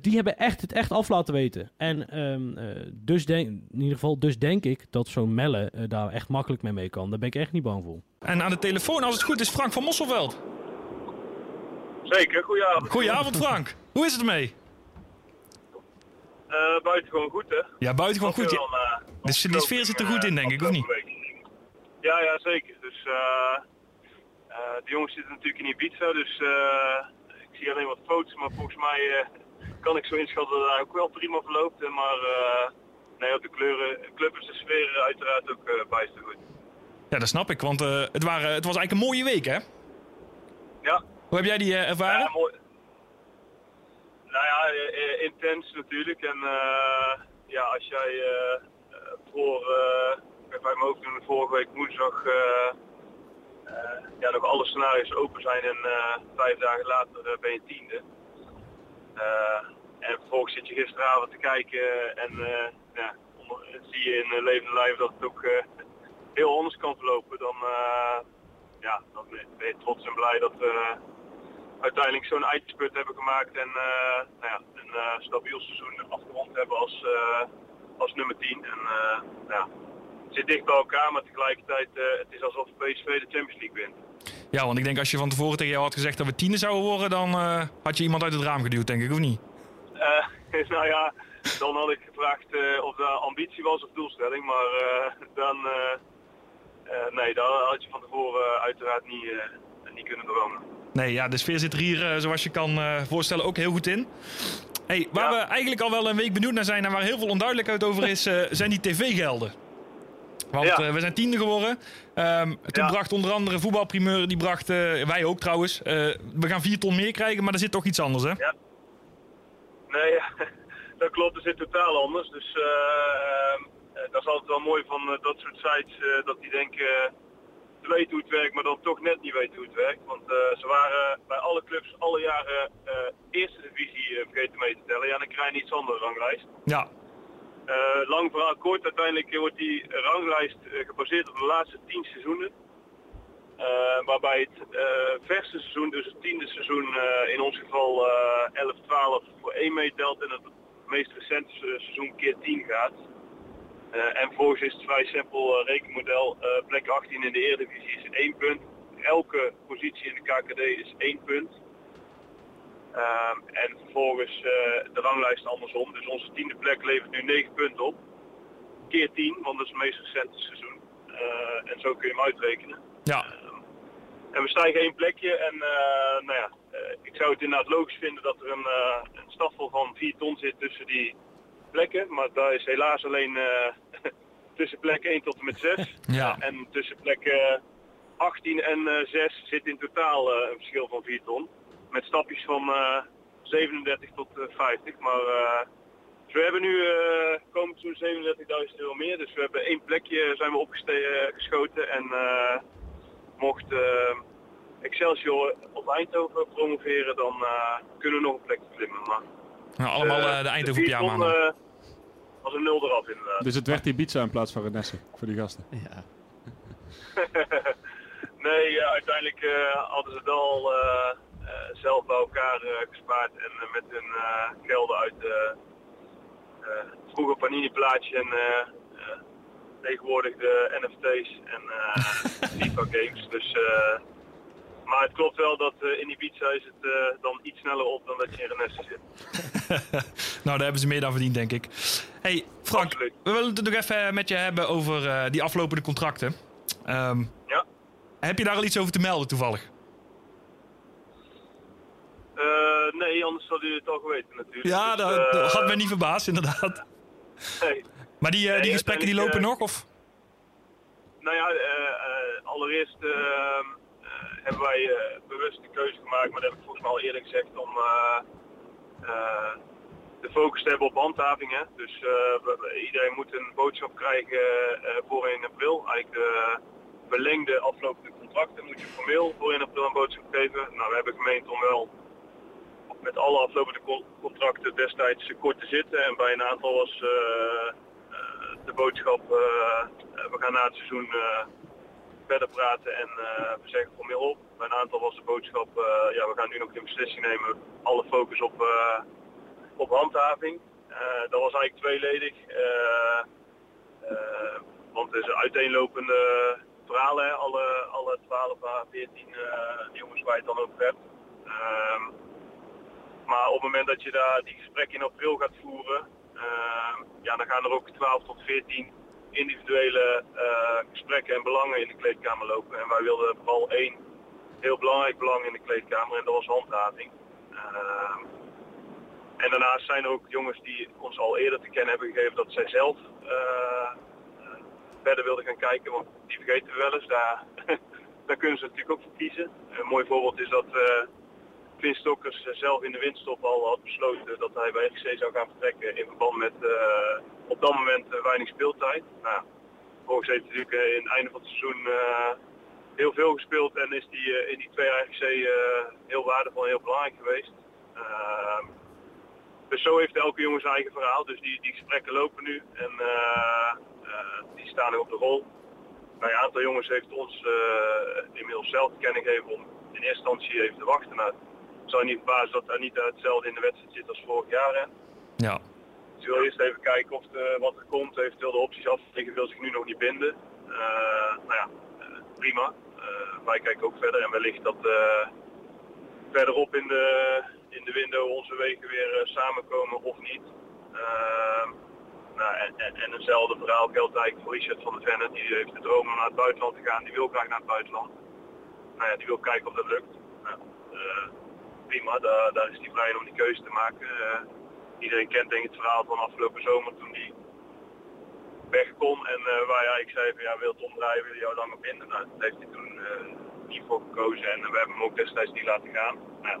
Die hebben echt het echt af laten weten. En ehm, eh, dus denk, in ieder geval, dus denk ik dat zo'n Melle eh, daar echt makkelijk mee mee kan. Daar ben ik echt niet bang voor. En aan de telefoon, als het goed is, Frank van Mosselveld. Zeker, goedenavond. Goedenavond, Frank. Hoe is het ermee? Eh buiten gewoon goed, hè? Ja, buiten gewoon goed. Ja. wel, eh, De die sfeer zit er goed in, denk ik, of niet? week. Ja, ja, zeker. Dus eh, eh, de jongens zitten natuurlijk in Ibiza, dus eh, ik zie alleen wat foto's, maar volgens mij eh, kan ik zo inschatten dat het daar ook wel prima verloopt. Eh, Maar eh, nee, op de kleuren, club is de sfeer uiteraard ook eh bijster goed. Ja, dat snap ik, want eh, het, waren, het was eigenlijk een mooie week, hè? Ja, Hoe heb jij die eh, ervaren? Ja, mooi. Nou ja, eh, eh, intens natuurlijk. En eh, ja, als jij voor, uit mijn hoofd toen vorige week woensdag ja, nog alle scenario's open zijn en vijf dagen later ben je tiende. En vervolgens zit je gisteravond te kijken en ja, zie je in levende lijf dat het ook heel anders kan verlopen. Dan, ja, dan ben je trots en blij dat we uiteindelijk zo'n eindspurt hebben gemaakt en eh, nou ja, een eh, stabiel seizoen afgerond hebben als, eh, als nummer 10. En, ja, het zit dicht bij elkaar, maar tegelijkertijd het is alsof PSV de Champions League wint. Ja, want ik denk als je van tevoren tegen jou had gezegd dat we tiende zouden worden, dan had je iemand uit het raam geduwd, denk ik, of niet? Nou ja, dan had ik gevraagd of dat ambitie was of doelstelling, maar dan, nee, daar had je van tevoren uiteraard niet, niet kunnen dromen. Nee, ja, de sfeer zit er hier, uh, zoals je kan uh, voorstellen, ook heel goed in. Hey, waar Ja. we eigenlijk al wel een week benieuwd naar zijn en waar heel veel onduidelijkheid over is, eh, zijn die tv-gelden. Want Ja. eh, we zijn tiende geworden. Ehm, toen Ja. bracht onder andere voetbalprimeur, die bracht, eh, wij ook trouwens, eh, we gaan vier ton meer krijgen, maar er zit toch iets anders hè? Nee, ja, dat klopt. Het zit totaal anders. Dus eh, ehm, eh, dat is altijd wel mooi van eh, dat soort sites, eh, dat die denken weten hoe het werkt, maar dan toch net niet weten hoe het werkt. Want eh, ze waren bij alle clubs alle jaren eh, eerste divisie eh, vergeten mee te tellen. Ja, dan krijg je iets andere ranglijst. Ja, lang verhaal kort, uiteindelijk wordt die ranglijst gebaseerd op de laatste tien seizoenen. Waarbij het eh, verste seizoen, dus het tiende seizoen, in ons geval eh 11-12 voor één meetelt en het meest recente se- seizoen keer 10 gaat. Eh, en vervolgens is het vrij simpel eh, rekenmodel. Eh, plek 18 in de Eredivisie is 1 punt. Elke positie in de KKD is 1 punt. En vervolgens de ranglijst andersom. Dus onze tiende plek levert nu 9 punten op. Keer 10, want dat is het meest recente seizoen. En zo kun je hem uitrekenen. ja, En we stijgen één plekje en nou ja, ik zou het inderdaad logisch vinden dat er een, eh een stafel van 4 ton zit tussen die plekken. Maar daar is helaas alleen eh, tussen plek 1 tot en met 6. ja. En tussen plek eh, 18 en eh 6 zit in totaal eh, een verschil van 4 ton. Met stapjes van eh, 37 tot eh, 50. Maar eh, dus we hebben nu eh komend seizoen 37.000 euro meer. Dus we hebben één plekje zijn we opgeschoten. En eh, mocht eh, Excelsior op Eindhoven promoveren, dan eh, kunnen we nog een plekje klimmen. Maar Nou, allemaal eh, eh, de Eindhoven vier ton, pyjama. eh, was een nul eraf inderdaad. Dus het werd Ibiza in plaats van Renesse voor die gasten. Ja. nee, ja, uiteindelijk eh, hadden ze het al eh, eh, zelf bij elkaar eh, gespaard en met hun eh, gelden uit vroeger Panini plaatje en tegenwoordig de NFT's en eh FIFA games. Dus, eh, maar het klopt wel dat eh, in Ibiza is het eh, dan iets sneller op dan dat je in Renesse zit. nou, daar hebben ze meer dan verdiend, denk ik. Hey, Frank, Absoluut. we willen het nog even met je hebben over eh, die aflopende contracten. Ehm, Ja. Heb je daar al iets over te melden toevallig? Eh, nee, anders had u het al geweten natuurlijk. Ja, Dus, dat, eh, dat had me niet verbaasd, inderdaad. nee. Maar die, eh, Nee, die gesprekken die lopen nog? Of? Nou ja, eh, eh, allereerst eh, eh, hebben wij eh, bewust de keuze gemaakt, maar dat heb ik volgens mij al eerder gezegd, om eh, eh, de focus te hebben op handhavingen. Dus iedereen moet een boodschap krijgen voor 1 april. Eigenlijk de verlengde aflopende contracten moet je formeel voor 1 april een boodschap geven. Nou, we hebben gemeend om wel met alle aflopende co- contracten destijds kort te zitten. En bij een aantal was de boodschap, we gaan na het seizoen verder praten en eh, we zeggen formeel op. Bij een aantal was de boodschap, eh, ja, we gaan nu nog geen beslissing nemen, alle focus op, eh, op handhaving. Dat was eigenlijk tweeledig. Want het is een uiteenlopende verhalen, alle, alle 12 à 14 eh, jongens waar je het dan over hebt. Ehm, maar op het moment dat je daar die gesprekken in april gaat voeren, ehm, ja, dan gaan er ook 12 tot 14 individuele eh, gesprekken en belangen in de kleedkamer lopen. En wij wilden vooral één heel belangrijk belang in de kleedkamer en dat was handhaving. Ehm, en daarnaast zijn er ook jongens die ons al eerder te kennen hebben gegeven dat zij zelf eh, eh, verder wilden gaan kijken, want die vergeten we wel eens. Daar, daar kunnen ze natuurlijk ook voor kiezen. Een mooi voorbeeld is dat Vin Stokkers zelf in de winststop al had besloten dat hij bij RGC zou gaan vertrekken in verband met op dat moment eh, weinig speeltijd. Nou, vervolgens heeft natuurlijk eh, in het einde van het seizoen eh, heel veel gespeeld en is eh, in die twee eh, heel waardevol en heel belangrijk geweest. Ehm, dus zo heeft elke jongen zijn eigen verhaal. Dus die, die gesprekken lopen nu en die staan nu op de rol. Nou, een aantal jongens heeft ons inmiddels zelf te kennen gegeven om in eerste instantie even te wachten. Nou, het je niet verbazen dat Anita hetzelfde in de wedstrijd zit als vorig jaar. Ja. Dus je wil eerst even kijken of de, wat er komt, eventueel de opties afvliegen, wil zich nu nog niet binden. Eh, nou ja, eh, prima. Eh, wij kijken ook verder en wellicht dat verderop in de, in de window onze wegen weer samenkomen of niet. Ehm, nou, en, en, en hetzelfde verhaal geldt eigenlijk voor Richard van der Venne. Die heeft de droom om naar het buitenland te gaan. Die wil graag naar het buitenland. Nou ja, die wil kijken of dat lukt. Eh, prima, daar, daar is hij vrij om die keuze te maken. Iedereen kent denk ik het verhaal van afgelopen zomer toen die weg kon. En eh, waar ja, ik zei van ja, wil Tom draaien, wil je jou langer binden? Nou, heeft hij toen eh, niet voor gekozen en we hebben hem ook destijds niet laten gaan. Nou, ja,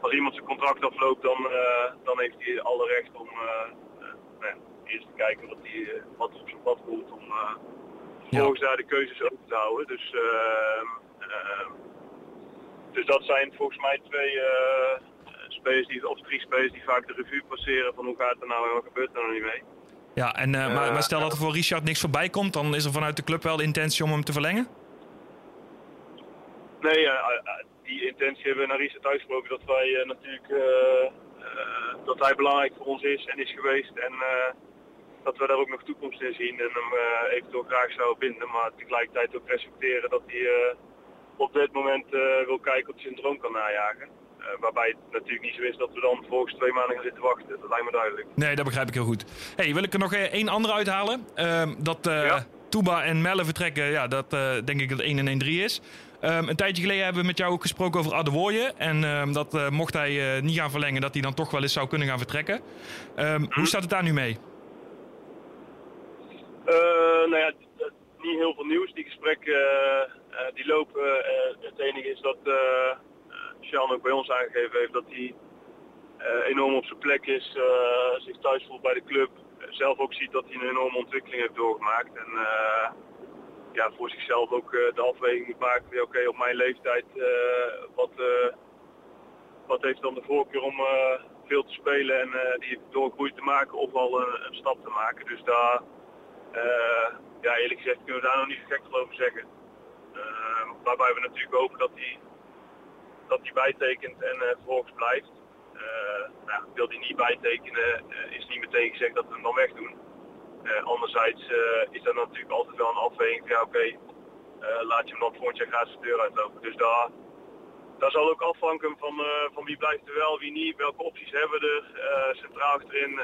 als iemand zijn contract afloopt, dan, eh, dan heeft hij alle recht om eh, eh, nou ja, eerst te kijken wat, hij, eh, wat op zijn pad komt om eh, vervolgens daar de keuzes over te houden. Dus, ehm, ehm, dus dat zijn volgens mij twee eh, spelers die, of drie spelers die vaak de revue passeren van hoe gaat het er nou en wat gebeurt er nou niet mee. Ja, en, eh, maar, Eh, maar stel dat er voor Richard niks voorbij komt, dan is er vanuit de club wel de intentie om hem te verlengen? Nee, eh, eh, die intentie hebben we naar Richard uitgesproken dat wij eh, natuurlijk eh, eh, dat hij belangrijk voor ons is en is geweest en eh, dat we daar ook nog toekomst in zien en hem eh, eventueel graag zouden binden, maar tegelijkertijd ook respecteren dat hij eh, op dit moment eh, wil kijken of hij zijn droom kan najagen. Eh, waarbij het natuurlijk niet zo is dat we dan volgens twee maanden gaan zitten wachten. Dat lijkt me duidelijk. Nee, dat begrijp ik heel goed. hey, wil ik er nog eh, één andere uithalen? Ehm, dat eh Ja. En Melle vertrekken, ja, dat denk ik dat 1 en 1 3 is. Ehm, een tijdje geleden hebben we met jou ook gesproken over Adewoye. En ehm, dat mocht hij niet gaan verlengen, dat hij dan toch wel eens zou kunnen gaan vertrekken. Hoe staat het daar nu mee? Eh, nou ja, niet heel veel nieuws. Die gesprekken die lopen. Het enige is dat Sjan ook bij ons aangegeven heeft dat hij eh, enorm op zijn plek is, eh, zich thuis voelt bij de club. Zelf ook ziet dat hij een enorme ontwikkeling heeft doorgemaakt. En eh, ja, voor zichzelf ook de afweging moet maken. Oké, op mijn leeftijd, wat, wat heeft dan de voorkeur om veel te spelen en eh, die doorgroei te maken of al een, een stap te maken. Dus daar, ja, eerlijk gezegd kunnen we daar nog niet gek over zeggen. Waarbij we natuurlijk hopen dat hij dat hij bijtekent en eh, vervolgens blijft. Eh, nou, wil hij niet bijtekenen, eh, is niet meteen gezegd dat we hem dan wegdoen. Anderzijds is er natuurlijk altijd wel een afweging van ja oké, laat je hem dan volgend jaar gratis de deur uitlopen. Dus daar, daar zal ook afhangen van, van wie blijft er wel, wie niet, welke opties hebben we er, centraal achterin,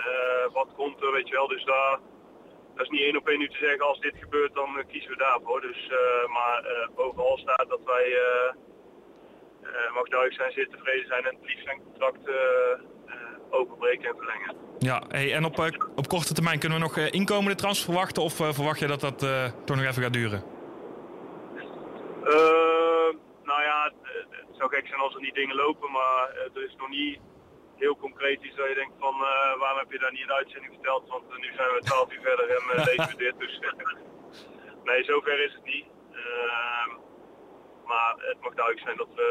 wat komt er, weet je wel. Dus daar, dat is niet één op één nu te zeggen als dit gebeurt dan kiezen we daarvoor. Dus, maar eh, bovenal staat dat wij, mag duidelijk zijn, zeer tevreden zijn en het liefst zijn contract eh, eh, openbreken en verlengen. Ja, hey, en op, eh, op korte termijn kunnen we nog eh, inkomende transfer verwachten? Of eh, verwacht je dat dat eh, toch nog even gaat duren? Eh, nou ja, het, zou gek zijn als er niet dingen lopen, maar eh, er is nog niet heel concreet iets dat je denkt van eh, waarom heb je daar niet een uitzending verteld, want eh, nu zijn we 12 uur verder en uh, lezen we dit. Dus nee, zover is het niet. Maar het mag duidelijk zijn dat we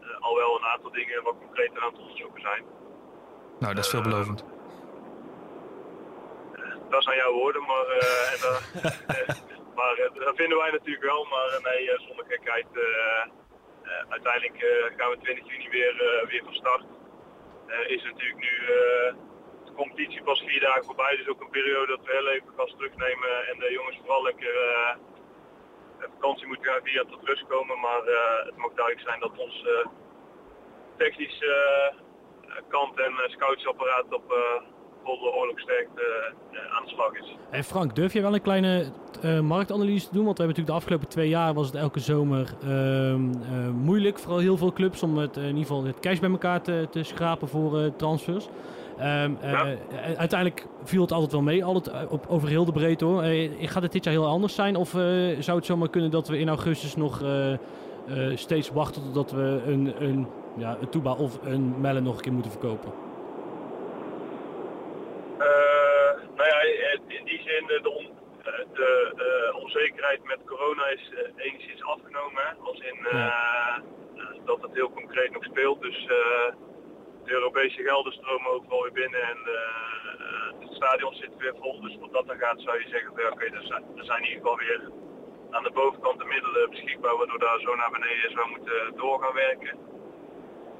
eh, al wel een aantal dingen wat concreter aan het onderzoeken zijn. Nou, dat is veelbelovend. Dat zijn jouw woorden, maar, eh, en, eh, maar eh, dat vinden wij natuurlijk wel. Maar eh, nee, eh, zonder gekheid. eh, eh, uiteindelijk eh, gaan we 20 juni weer, eh, weer van start. Eh, is natuurlijk nu eh, de competitie pas vier dagen voorbij. Dus ook een periode dat we heel even gas terugnemen. En de jongens vooral lekker eh, vakantie gaan via tot rust komen. Maar eh, het mag duidelijk zijn dat ons eh technisch eh, kant en scoutsapparaat op volle oorlogsterkte aan de slag is. En Frank, durf je wel een kleine marktanalyse te doen? Want we hebben natuurlijk de afgelopen twee jaar was het elke zomer ehm, eh, moeilijk. Vooral heel veel clubs om het, in ieder geval het cash bij elkaar te, te schrapen voor transfers. Eh, Ja. eh, uiteindelijk viel het altijd wel mee, altijd eh, op, over heel de breedte hoor. Eh, gaat het dit jaar heel anders zijn? Of eh, zou het zomaar kunnen dat we in augustus nog eh, eh, steeds wachten totdat we een, een, ja, een Tuba of een Melle nog een keer moeten verkopen? Eh, nou ja, in- die zin, eh, de, on- eh, de eh, onzekerheid met corona is eh, enigszins afgenomen. Hè? Als in eh, eh, dat het heel concreet nog speelt. Dus eh, Europese gelden stromen overal weer binnen en eh, het stadion zit weer vol. Dus wat dat dan gaat zou je zeggen, oké, er, zijn, er zijn in ieder geval weer aan de bovenkant de middelen beschikbaar waardoor daar zo naar beneden zou moeten door gaan werken.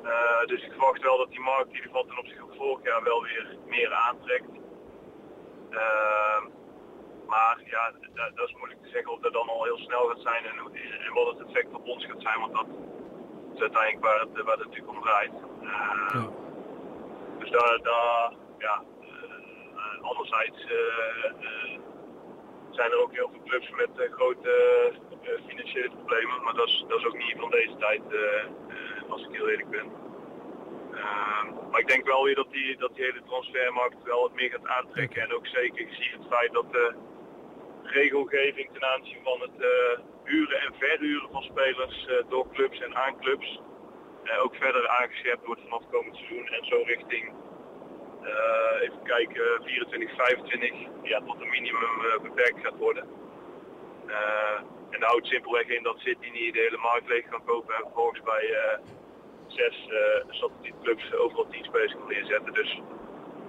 Eh, dus ik verwacht wel dat die markt in ieder geval ten opzichte van vorig jaar wel weer meer aantrekt. Ehm, maar ja, dat, dat is moeilijk te zeggen of dat dan al heel snel gaat zijn en, en wat het effect op ons gaat zijn, want dat is uiteindelijk waar het, waar het natuurlijk om draait. Dus daar, daar ja, eh, eh, anderzijds eh, zijn er ook heel veel clubs met grote financiële problemen, maar dat is, dat is ook niet van deze tijd, als ik heel eerlijk ben. Eh, Ehm, maar ik denk wel weer dat die, dat die hele transfermarkt wel wat meer gaat aantrekken. En ook zeker gezien het feit dat de regelgeving ten aanzien van het huren en verhuren van spelers door clubs en aan clubs ook verder aangescherpt wordt vanaf komend seizoen. En zo richting, eh, even kijken, 24, 25, ja, tot een minimum eh, beperkt gaat worden. Eh, en dat houdt simpelweg in dat City niet de hele markt leeg kan kopen en vervolgens bij eh, zes eh satellietclubs overal tien spelers kan neerzetten. Dus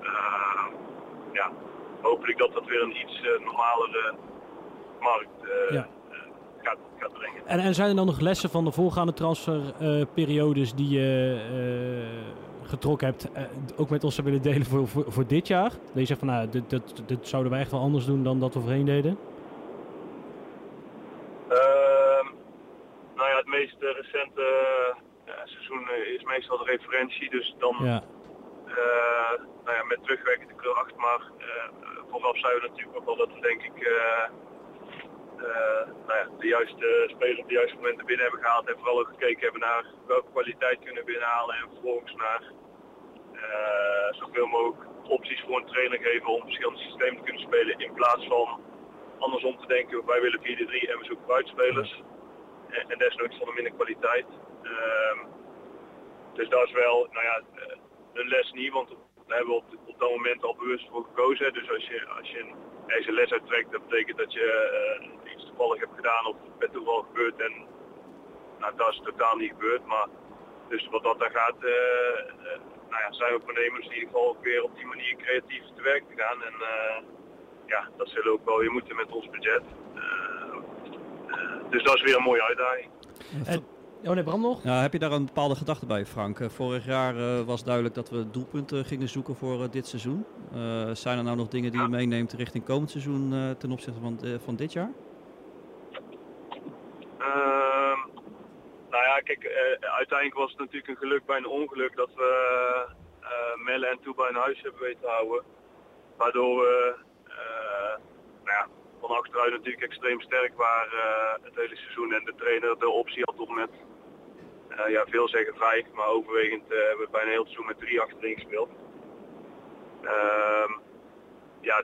eh, ja, hopelijk dat dat weer een iets eh, normalere markt eh. Gaat, gaat brengen. En, en zijn er dan nog lessen van de voorgaande transferperiodes die je eh, getrokken hebt, eh, ook met ons zou willen delen voor, voor, voor dit jaar? Dat je zegt van, nou, dit, dit, dit zouden wij echt wel anders doen dan dat we voorheen deden? Ehm, nou ja, het meest eh, recente seizoen is meestal de referentie. Dus dan Ja, eh, nou ja, met terugwerkende kracht. Maar eh, vooraf zijn we natuurlijk ook wel dat we denk ik nou ja, de juiste spelers op de juiste momenten binnen hebben gehaald. En vooral ook gekeken hebben naar welke kwaliteit kunnen binnenhalen. En vervolgens naar eh, zoveel mogelijk opties voor een trainer geven om verschillende systemen te kunnen spelen. In plaats van andersom te denken, wij willen 4-3 en we zoeken buitenspelers. En, en desnoods van een minder kwaliteit. Ehm, dus dat is wel, nou ja, eh, een les niet, want daar hebben we op, dat moment al bewust voor gekozen. Dus als je, als je een, een les uittrekt, dat betekent dat je eh, toevallig hebt gedaan of met toeval gebeurt. En nou, dat is totaal niet gebeurd. Maar dus wat dat daar gaat, eh, eh, nou ja, zijn we voornemens in ieder geval ook weer op die manier creatief te werk te gaan. En eh, ja, dat zullen we ook wel weer moeten met ons budget. Dus dat is weer een mooie uitdaging. oh nee, Bram nog? Ja, heb je daar een bepaalde gedachte bij, Frank? Vorig jaar eh, was duidelijk dat we doelpunten gingen zoeken voor dit seizoen. Eh, zijn er nou nog dingen die je meeneemt richting komend seizoen eh, ten opzichte van, eh, van dit jaar? Ehm, nou ja, kijk, eh, uiteindelijk was het natuurlijk een geluk bij een ongeluk dat we eh Melle en Toeba in huis hebben weten te houden. Waardoor we eh, nou ja, van achteruit natuurlijk extreem sterk waren het hele seizoen. En de trainer de optie had om met, ja, veel zeggen vijf, maar overwegend hebben we bijna heel het seizoen met drie achterin gespeeld. Ehm, ja,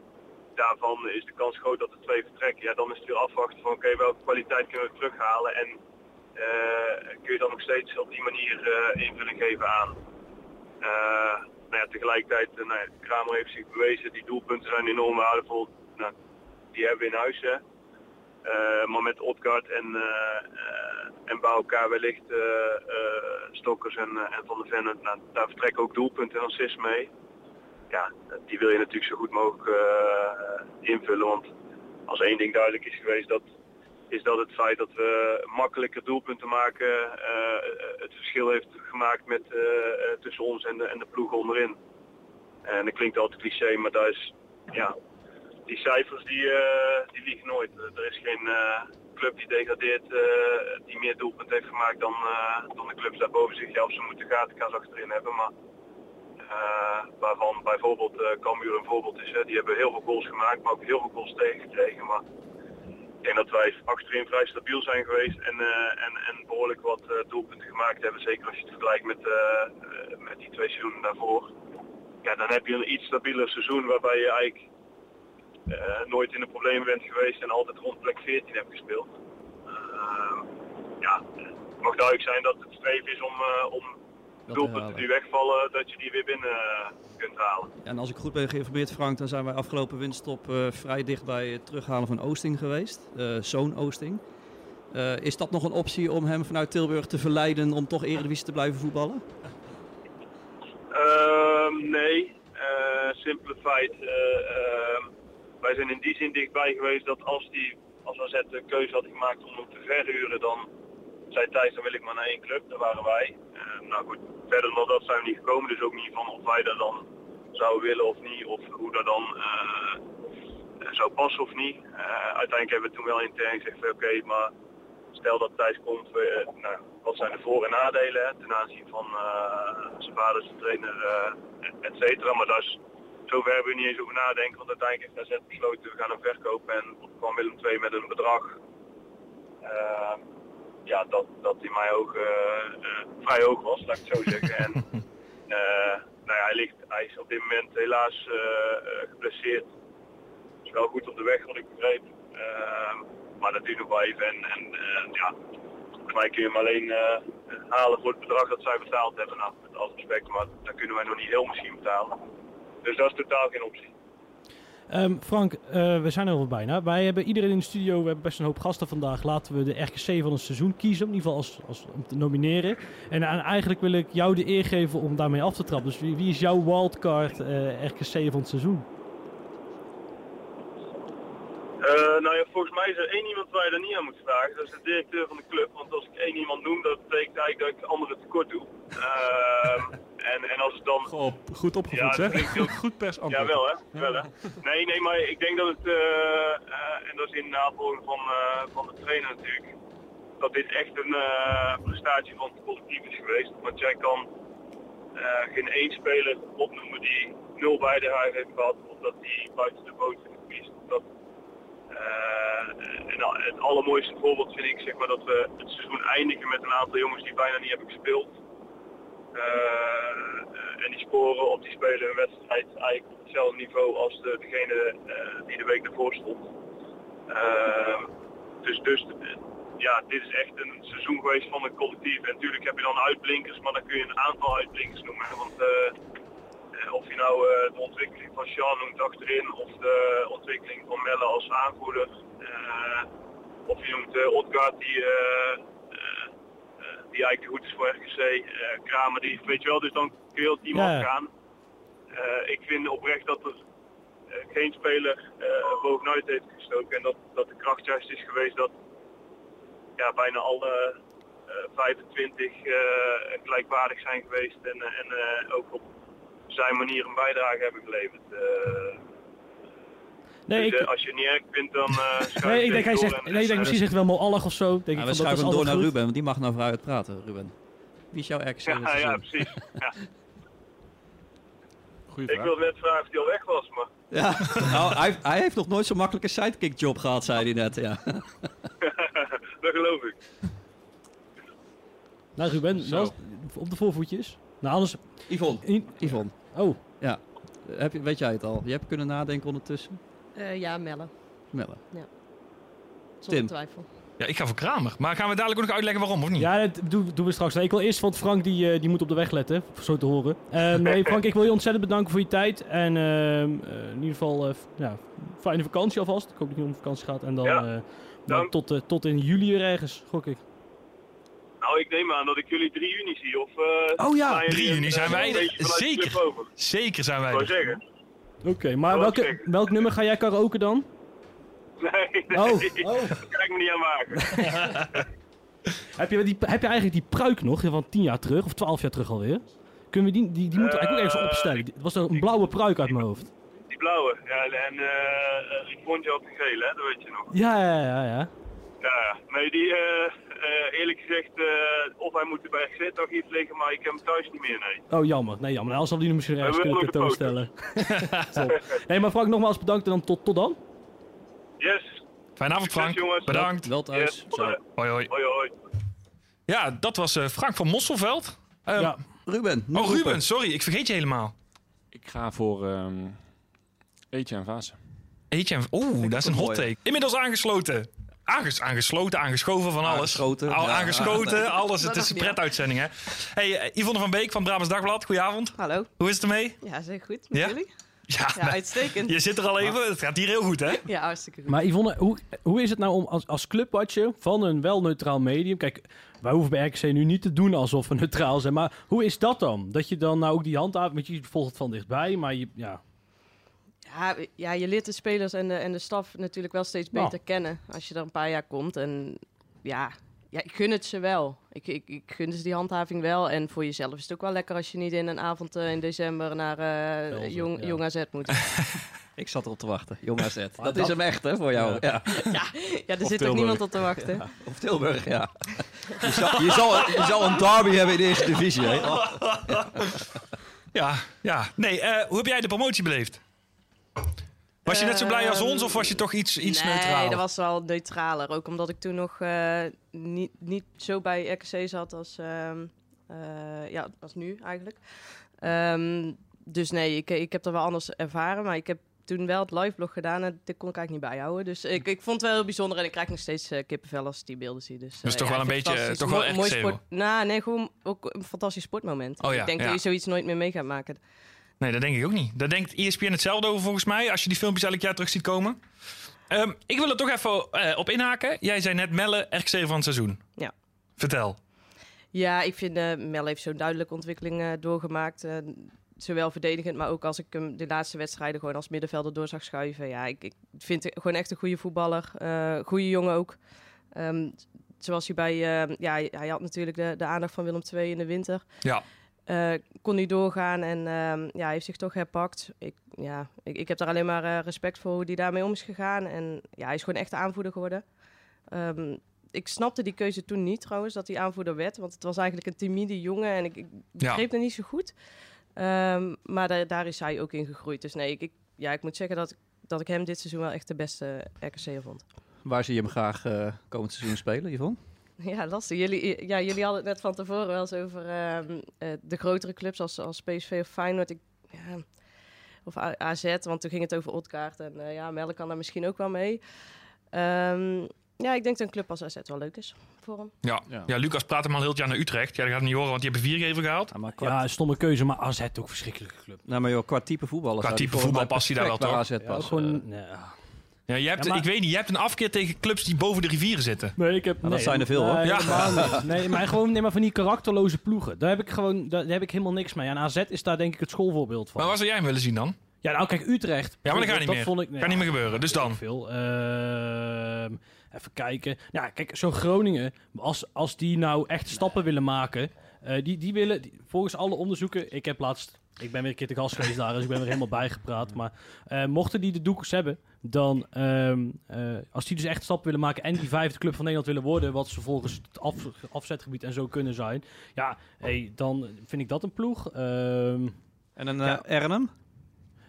daarvan is de kans groot dat er twee vertrekken. Ja, dan is het weer afwachten van oké, welke kwaliteit kunnen we terughalen en eh, kun je dan nog steeds op die manier eh, invulling geven aan. Eh, nou ja, tegelijkertijd, nou ja, Kramer heeft zich bewezen, die doelpunten zijn enorm waardevol. Nou, die hebben we in huis. Maar met Odgaard en, eh, en bij elkaar wellicht Stokkers en, en Van der Ven, nou, daar vertrekken ook doelpunten en assists mee ja, die wil je natuurlijk zo goed mogelijk eh, invullen. Want als één ding duidelijk is geweest, dat, is dat het feit dat we makkelijker doelpunten maken eh, het verschil heeft gemaakt met, eh, tussen ons en de, en de ploeg onderin. En dat klinkt altijd cliché, maar daar is, ja, die cijfers die, die liegen nooit. Er is geen club die degradeert die meer doelpunten heeft gemaakt dan, dan de clubs daarboven zich. Ja, of ze moeten gatenkaas achterin hebben, maar waarvan bijvoorbeeld eh Cambuur een voorbeeld is. Hè. Die hebben heel veel goals gemaakt, maar ook heel veel goals tegengekregen. Maar ik denk dat wij achterin vrij stabiel zijn geweest en, eh, en, en behoorlijk wat eh, doelpunten gemaakt hebben. Zeker als je het vergelijkt met, eh, eh, met die twee seizoenen daarvoor. Ja, dan heb je een iets stabieler seizoen waarbij je eigenlijk eh, nooit in de problemen bent geweest en altijd rond plek 14 hebt gespeeld. Eh, ja, het mag duidelijk zijn dat het streven is om, eh, om doelpunten halen. die wegvallen, dat je die weer binnen eh, kunt halen. En als ik goed ben geïnformeerd, Frank, dan zijn wij afgelopen winststop eh, vrij dicht bij het terughalen van Oosting geweest. Eh, Zoon Oosting. Eh, is dat nog een optie om hem vanuit Tilburg te verleiden om toch Eredivisie te blijven voetballen? Ehm, nee, Eh simpele feit. eh, ehm, wij zijn in die zin dichtbij geweest dat als, die, als AZ de keuze had gemaakt om hem te verhuren, dan zei Thijs, dan wil ik maar naar één club. Daar waren wij. Eh, nou goed, verder dan dat zijn we niet gekomen. Dus ook niet van of wij dat dan zouden willen of niet. Of hoe dat dan eh, eh, zou passen of niet. Eh, uiteindelijk hebben we toen wel intern gezegd, oké, maar stel dat Thijs komt, nou, wat zijn de voor- en nadelen hè, ten aanzien van zijn vader, zijn trainer, et cetera. Maar dat is, zover hebben we niet eens over nadenken, want uiteindelijk heeft AZ besloten, we gaan hem verkopen en kwam Willem II met een bedrag. Ja, dat, dat in mijn ogen eh, eh, vrij hoog was, laat ik het zo zeggen. En Eh, nou ja, hij, ligt, hij is op dit moment helaas geblesseerd. Is wel goed op de weg, wat ik begreep. Eh, maar dat duurt nog wel even. En, en ja, volgens mij kun je hem alleen halen voor het bedrag dat zij betaald hebben. Nou, met alle respect, maar dat kunnen wij nog niet heel misschien betalen. Dus dat is totaal geen optie. Ehm, Frank, eh, we zijn er al bijna. Wij hebben iedereen in de studio, we hebben best een hoop gasten vandaag. Laten we de RKC van het seizoen kiezen, in ieder geval als, als, om te nomineren. En, en eigenlijk wil ik jou de eer geven om daarmee af te trappen. Dus wie, is jouw wildcard eh, RKC van het seizoen? Eh, nou ja, volgens mij is er één iemand waar je er niet aan moet vragen. Dat is de directeur van de club. Want als ik één iemand noem, dat betekent eigenlijk dat ik anderen tekort doe. En, en als het dan... Goh, goed opgevoed, Ja, heel- Goed pers Ja, wel hè. Wel, hè. Nee, nee, maar ik denk dat het, eh, eh, en dat is in navolging van, eh, van de trainer natuurlijk, dat dit echt een prestatie van het collectief is geweest. Want jij kan geen één speler opnoemen die nul bijdrage heeft gehad, of dat die buiten de boot heeft gefietst. Of dat, en het allermooiste voorbeeld vind ik zeg maar, dat we het seizoen eindigen met een aantal jongens die bijna niet hebben gespeeld. Eh, en die scoren op die spelen een wedstrijd eigenlijk op hetzelfde niveau als de, degene eh, die de week ervoor stond. Eh, dus dus ja, dit is echt een seizoen geweest van een collectief. En natuurlijk heb je dan uitblinkers, maar dan kun je een aantal uitblinkers noemen. Want eh, of je nou de ontwikkeling van Sean noemt achterin, of de ontwikkeling van Melle als aanvoerder. of je noemt Odgaard die, die eigenlijk goed is voor RKC. eh, Kramer die, weet je wel, dus dan kun je heel het team Ja. afgaan. Eh, ik vind oprecht dat er eh, geen speler bovenuit heeft gestoken. En dat, dat de kracht juist is geweest dat ja, bijna alle eh, 25 eh, gelijkwaardig zijn geweest. En, en ook op zijn manier een bijdrage hebben geleverd. Eh, Nee, dus, ik, eh, als je het niet erg vindt, dan eh schuif nee, ik je denk hij zegt, nee, ik denk misschien zegt hij wel Moallig of zo. Denk Ja, ik we van, dat schuiven door naar goed. Ruben, want die mag nou vooruit praten, Ruben. Wie is jouw het Ja, ja, precies. Ja. Goeie Ik wilde net vragen of hij al weg was, maar Ja, nou, hij, hij heeft nog nooit zo'n makkelijke sidekick job gehad, zei hij net. Ja. dat geloof ik. Nou Ruben, wel op de voorvoetjes. Nou anders... Yvonne, in- Yvonne oh, heb je, weet jij het al? Je hebt kunnen nadenken ondertussen? Eh, ja, Melle. Melle. Zonder Tim. twijfel. Ja, ik ga voor Kramer. Maar gaan we dadelijk ook nog uitleggen waarom, of niet? ja, dat doen, doen we straks. Nee, ik wil eerst, want Frank die, eh, die moet op de weg letten, zo te horen. Ehm, nee, Frank, ik wil je ontzettend bedanken voor je tijd. En ehm, eh, in ieder geval, eh, ja, fijne vakantie alvast. Ik hoop dat je op vakantie gaat. En dan, Ja, eh, dan tot, eh, tot in juli weer ergens, gok ik. Nou, ik neem aan dat ik jullie 3 juni zie. Of, eh, Oh ja, slaan jullie 3 een- juni zijn wij er. Zeker. Zeker zijn wij Ik er. zeggen. Oké, maar Oh, welke, welk nummer ga jij karaoke dan? Nee, nee. Oh, oh. Kijk me niet aan wagen. Heb je, die, heb je eigenlijk die pruik nog van 10 jaar terug, of 12 jaar terug alweer? Kunnen we die, die, die moeten we eigenlijk ook ergens opstellen. Het was een blauwe pruik uit mijn hoofd. Die blauwe. Ja, en eh Rifontje had de gele, hè? dat weet je nog. Ja, ja, ja, ja. Ja, ja. Nee, die, eh, eh, eerlijk gezegd, eh, of hij moet er bij RGZ-archief liggen, maar ik heb hem thuis niet meer, nee. Oh, jammer. Nee, jammer. Nou, zal die hem misschien ergens kunnen tentoonstellen. Nee, maar Frank, nogmaals bedankt en dan tot, tot dan. Yes. Fijne avond, Succes, Frank. jongens. Bedankt. Wel thuis. Yes. Zo. Hoi, hoi. Hoi, hoi. Ja, dat was eh, Frank van Mosselveld. Ehm, Ja. Ruben. Oh. Ruben, sorry. Ik vergeet je helemaal. Ik ga voor ehm Eetje en Vase. Eetje en... Oeh, dat is een hot take. Inmiddels aangesloten. Aanges, aangesloten, aangeschoven van alles. Aangeschoten, Al, ja. aangeschoten, alles. Het is een pretuitzending, hè. Hey, eh, Yvonne van Beek van Brabants Dagblad. Goedenavond. Hallo. Hoe is het ermee? Ja, zeker goed. Met Ja? jullie? Ja, Ja, nou, uitstekend. je zit er al even. Het gaat hier heel goed, hè? Ja, hartstikke goed. Maar Yvonne, hoe, hoe is het nou om als, als clubwatcher van een wel neutraal medium... Kijk, wij hoeven bij RKC nu niet te doen alsof we neutraal zijn. Maar hoe is dat dan? Dat je dan nou ook die handhaven... Want je volgt het van dichtbij, maar je... Ja, Ja, ja, je leert de spelers en de, en de staf natuurlijk wel steeds Nou. beter kennen als je er een paar jaar komt. En ja, ja ik gun het ze wel. Ik, ik, ik gun ze die handhaving wel. En voor jezelf is het ook wel lekker als je niet in een avond eh, in december naar eh, Velzen, jong, ja. jong AZ moet. Ik zat erop te wachten. Jong AZ. Dat, dat- is hem echt, hè, voor jou. Ja. ja, ja, er zit Tilburg. ook niemand op te wachten. Of Tilburg, ja. Je zal, je, zal, je zal een derby hebben in de eerste divisie, hè. Oh. Ja, ja. Nee, eh, hoe heb jij de promotie beleefd? Was je net zo blij als ons of was je toch iets, iets nee, neutraal? dat was wel neutraler. Ook omdat ik toen nog eh, niet, niet zo bij RKC zat als, ehm, eh, ja, als nu eigenlijk. Ehm, dus nee, ik, ik heb er wel anders ervaren. Maar ik heb toen wel het liveblog gedaan en dit kon ik eigenlijk niet bijhouden. Dus ik, ik vond het wel heel bijzonder en ik krijg nog steeds eh, kippenvel als ik die beelden zie. Dus, Dus toch ja, wel een beetje, toch wel echt mooi sport. Nou, nee, gewoon ook een fantastisch sportmoment. Oh ja, ik denk ja. dat je zoiets nooit meer mee gaat maken. Nee, dat denk ik ook niet. Daar denkt ESPN hetzelfde over volgens mij, als je die filmpjes elk jaar terug ziet komen. Ehm, ik wil er toch even eh, op inhaken. Jij zei net Melle, RKC van het seizoen. Ja. Vertel. Ja, ik vind uh, Mel heeft zo'n duidelijke ontwikkeling eh, doorgemaakt. zowel verdedigend, maar ook als ik hem de laatste wedstrijden gewoon als middenvelder door zag schuiven. Ja, ik, ik vind het gewoon echt een goede voetballer. goede jongen ook. Ehm, zoals hij bij... ja, hij- hij had natuurlijk de, de aandacht van Willem II in de winter. Ja. Eh, kon hij doorgaan en ehm, ja, hij heeft zich toch herpakt. Ik, ja, ik, ik heb daar alleen maar eh, respect voor hoe hij daarmee om is gegaan. En ja, hij is gewoon echt de aanvoerder geworden. Ehm, ik snapte die keuze toen niet trouwens, dat hij aanvoerder werd. Want het was eigenlijk een timide jongen en ik, ik begreep het niet zo goed. Ehm, maar daar, daar is hij ook in gegroeid. Dus nee, ik, ik, ja, ik moet zeggen dat, dat ik hem dit seizoen wel echt de beste RKC'er vond. Waar zie je hem graag eh, komend seizoen spelen, Yvonne? Ja, lastig. Jullie, ja, jullie hadden het net van tevoren wel eens over ehm, eh, de grotere clubs als, als PSV of Feyenoord. Ik, ja, of AZ, want toen ging het over Otkaart. En eh, ja, Melle kan daar misschien ook wel mee. Ehm, ja, ik denk dat een club als AZ wel leuk is voor hem. Ja. Ja. ja, Lucas praat hem al heel het jaar naar Utrecht. Ja, dat gaat niet horen, want die hebben vier even gehaald. Ja, maar qua, Ja, een stomme keuze, maar AZ ook een verschrikkelijke club. nou, maar joh, qua type voetballer. Qua type voetbal past hij daar wel, toch? AZ Ja, passen. gewoon, nee, ja. Je hebt, Ja, maar- ik weet niet, je hebt een afkeer tegen clubs die boven de rivieren zitten. Nee, ik heb, dat nee, zijn er veel, hoor. nee, Ja. Nee, maar gewoon nee, maar van die karakterloze ploegen. Daar heb ik gewoon daar, heb ik helemaal niks mee. En AZ is daar denk ik het schoolvoorbeeld van. Maar waar zou jij hem willen zien dan? Ja, nou kijk, Utrecht. Ja, maar dat gaat niet meer. Vond ik, nee, Kan niet meer gebeuren, dus dan. Veel. Ehm, even kijken. Ja, kijk, zo'n Groningen, als, als die nou echt stappen willen maken, eh, die, die willen, die- volgens alle onderzoeken, ik heb laatst, ik ben weer een keer te gast geweest daar, dus ik ben er helemaal bijgepraat, maar eh, mochten die de doekers hebben, dan, ehm, eh, als die dus echt stappen willen maken en die vijfde club van Nederland willen worden, wat ze volgens het af, afzetgebied en zo kunnen zijn, ja, hey, dan vind ik dat een ploeg. Ehm, En een Ja. Arnhem?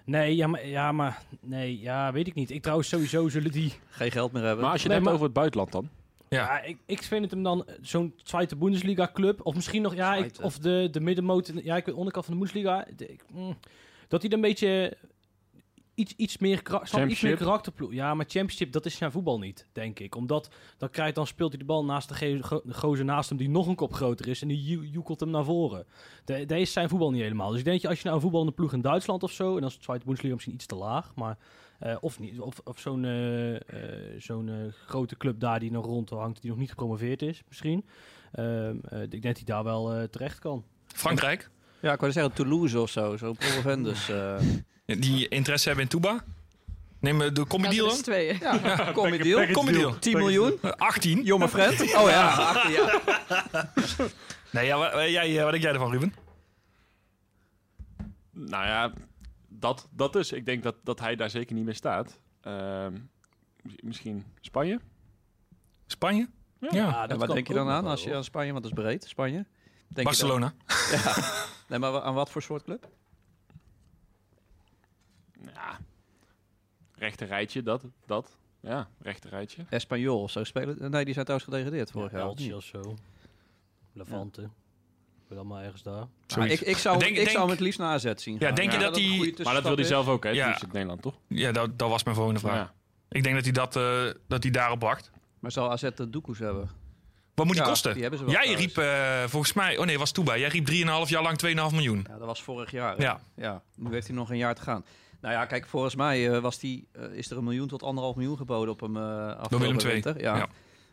nee, ja maar, ja, maar, nee, ja, weet ik niet. Ik trouwens sowieso zullen die... Geen geld meer hebben. Maar als je Nee, het hebt maar- over het buitenland dan? Ja. Ja, ik, ik vind het hem dan eh, zo'n Tweede Bundesliga club. Of misschien nog, ja, ik, of de, de middenmoot. Ja, ik weet onderkant van de Bundesliga. de- ik, mm, dat hij dan een beetje iets, iets meer, iets meer karakterploeg. Ja, maar Championship, dat is zijn voetbal niet, denk ik. Omdat dan, krijgt, dan speelt hij de bal naast de, de gozer naast hem die nog een kop groter is. En die joe- joekelt hem naar voren. De, dat is zijn voetbal niet helemaal. Dus ik denk als je nou een voetballende ploeg in Duitsland of zo. En dan is de Tweede Bundesliga misschien iets te laag. Maar, eh, of niet. Of, of zo'n eh, eh, zo'n grote club daar die nog rondhangt. Die nog niet gepromoveerd is, misschien. Ehm, eh, ik denk dat hij daar wel eh, terecht kan. Frankrijk, Ja, ik wou zeggen Toulouse of zo. Zo Promovendus. eh die interesse hebben in Touba. Neem de Ja, deal dat is dan? tweeën. ja, comedy deal. Combi deal. 10 miljoen. Eh, 18. Jonge friend. Oh ja, 18 ja. Nee, ja, wa- eh, jij, wat denk jij ervan, Ruben? Nou ja, dat, dat dus. Ik denk dat, dat hij daar zeker niet meer staat. Ehm, mis- misschien Spanje? Spanje? Ja. En wat denk je dan aan als je aan Spanje, want dat is breed, Spanje? Denk je dan- Barcelona. ja. Nee, maar aan wat voor soort club? Ja. Rechter rijtje, dat. dat. Ja, rechter rijtje. Espanyol of zo spelen? Nee, die zijn trouwens gedegradeerd vorig jaar. of Elche of zo. Levante. Allemaal ergens daar. Maar ik, ik zou, Denk- ik denk- zou hem het liefst naar AZ zien. Ja, denk je dat Maar dat wil hij zelf ook, hè? Ja. Ja. in Nederland, toch? Ja, dat, dat was mijn volgende vraag. Ja. Ik denk dat hij, dat, eh, dat hij daarop wacht. Maar zal AZ de doekoes hebben? Wat moet die Ja, kosten? die hebben ze wel Jij riep eh, volgens mij... Oh nee, was Touba. Jij riep 3,5 jaar lang 2,5 miljoen. Ja, dat was vorig jaar. Ja. ja. Nu heeft hij nog een jaar te gaan. Nou ja, kijk, volgens mij eh, was die, is er een miljoen tot anderhalf miljoen geboden op hem uh, afgelopen Willem II. winter. Ja.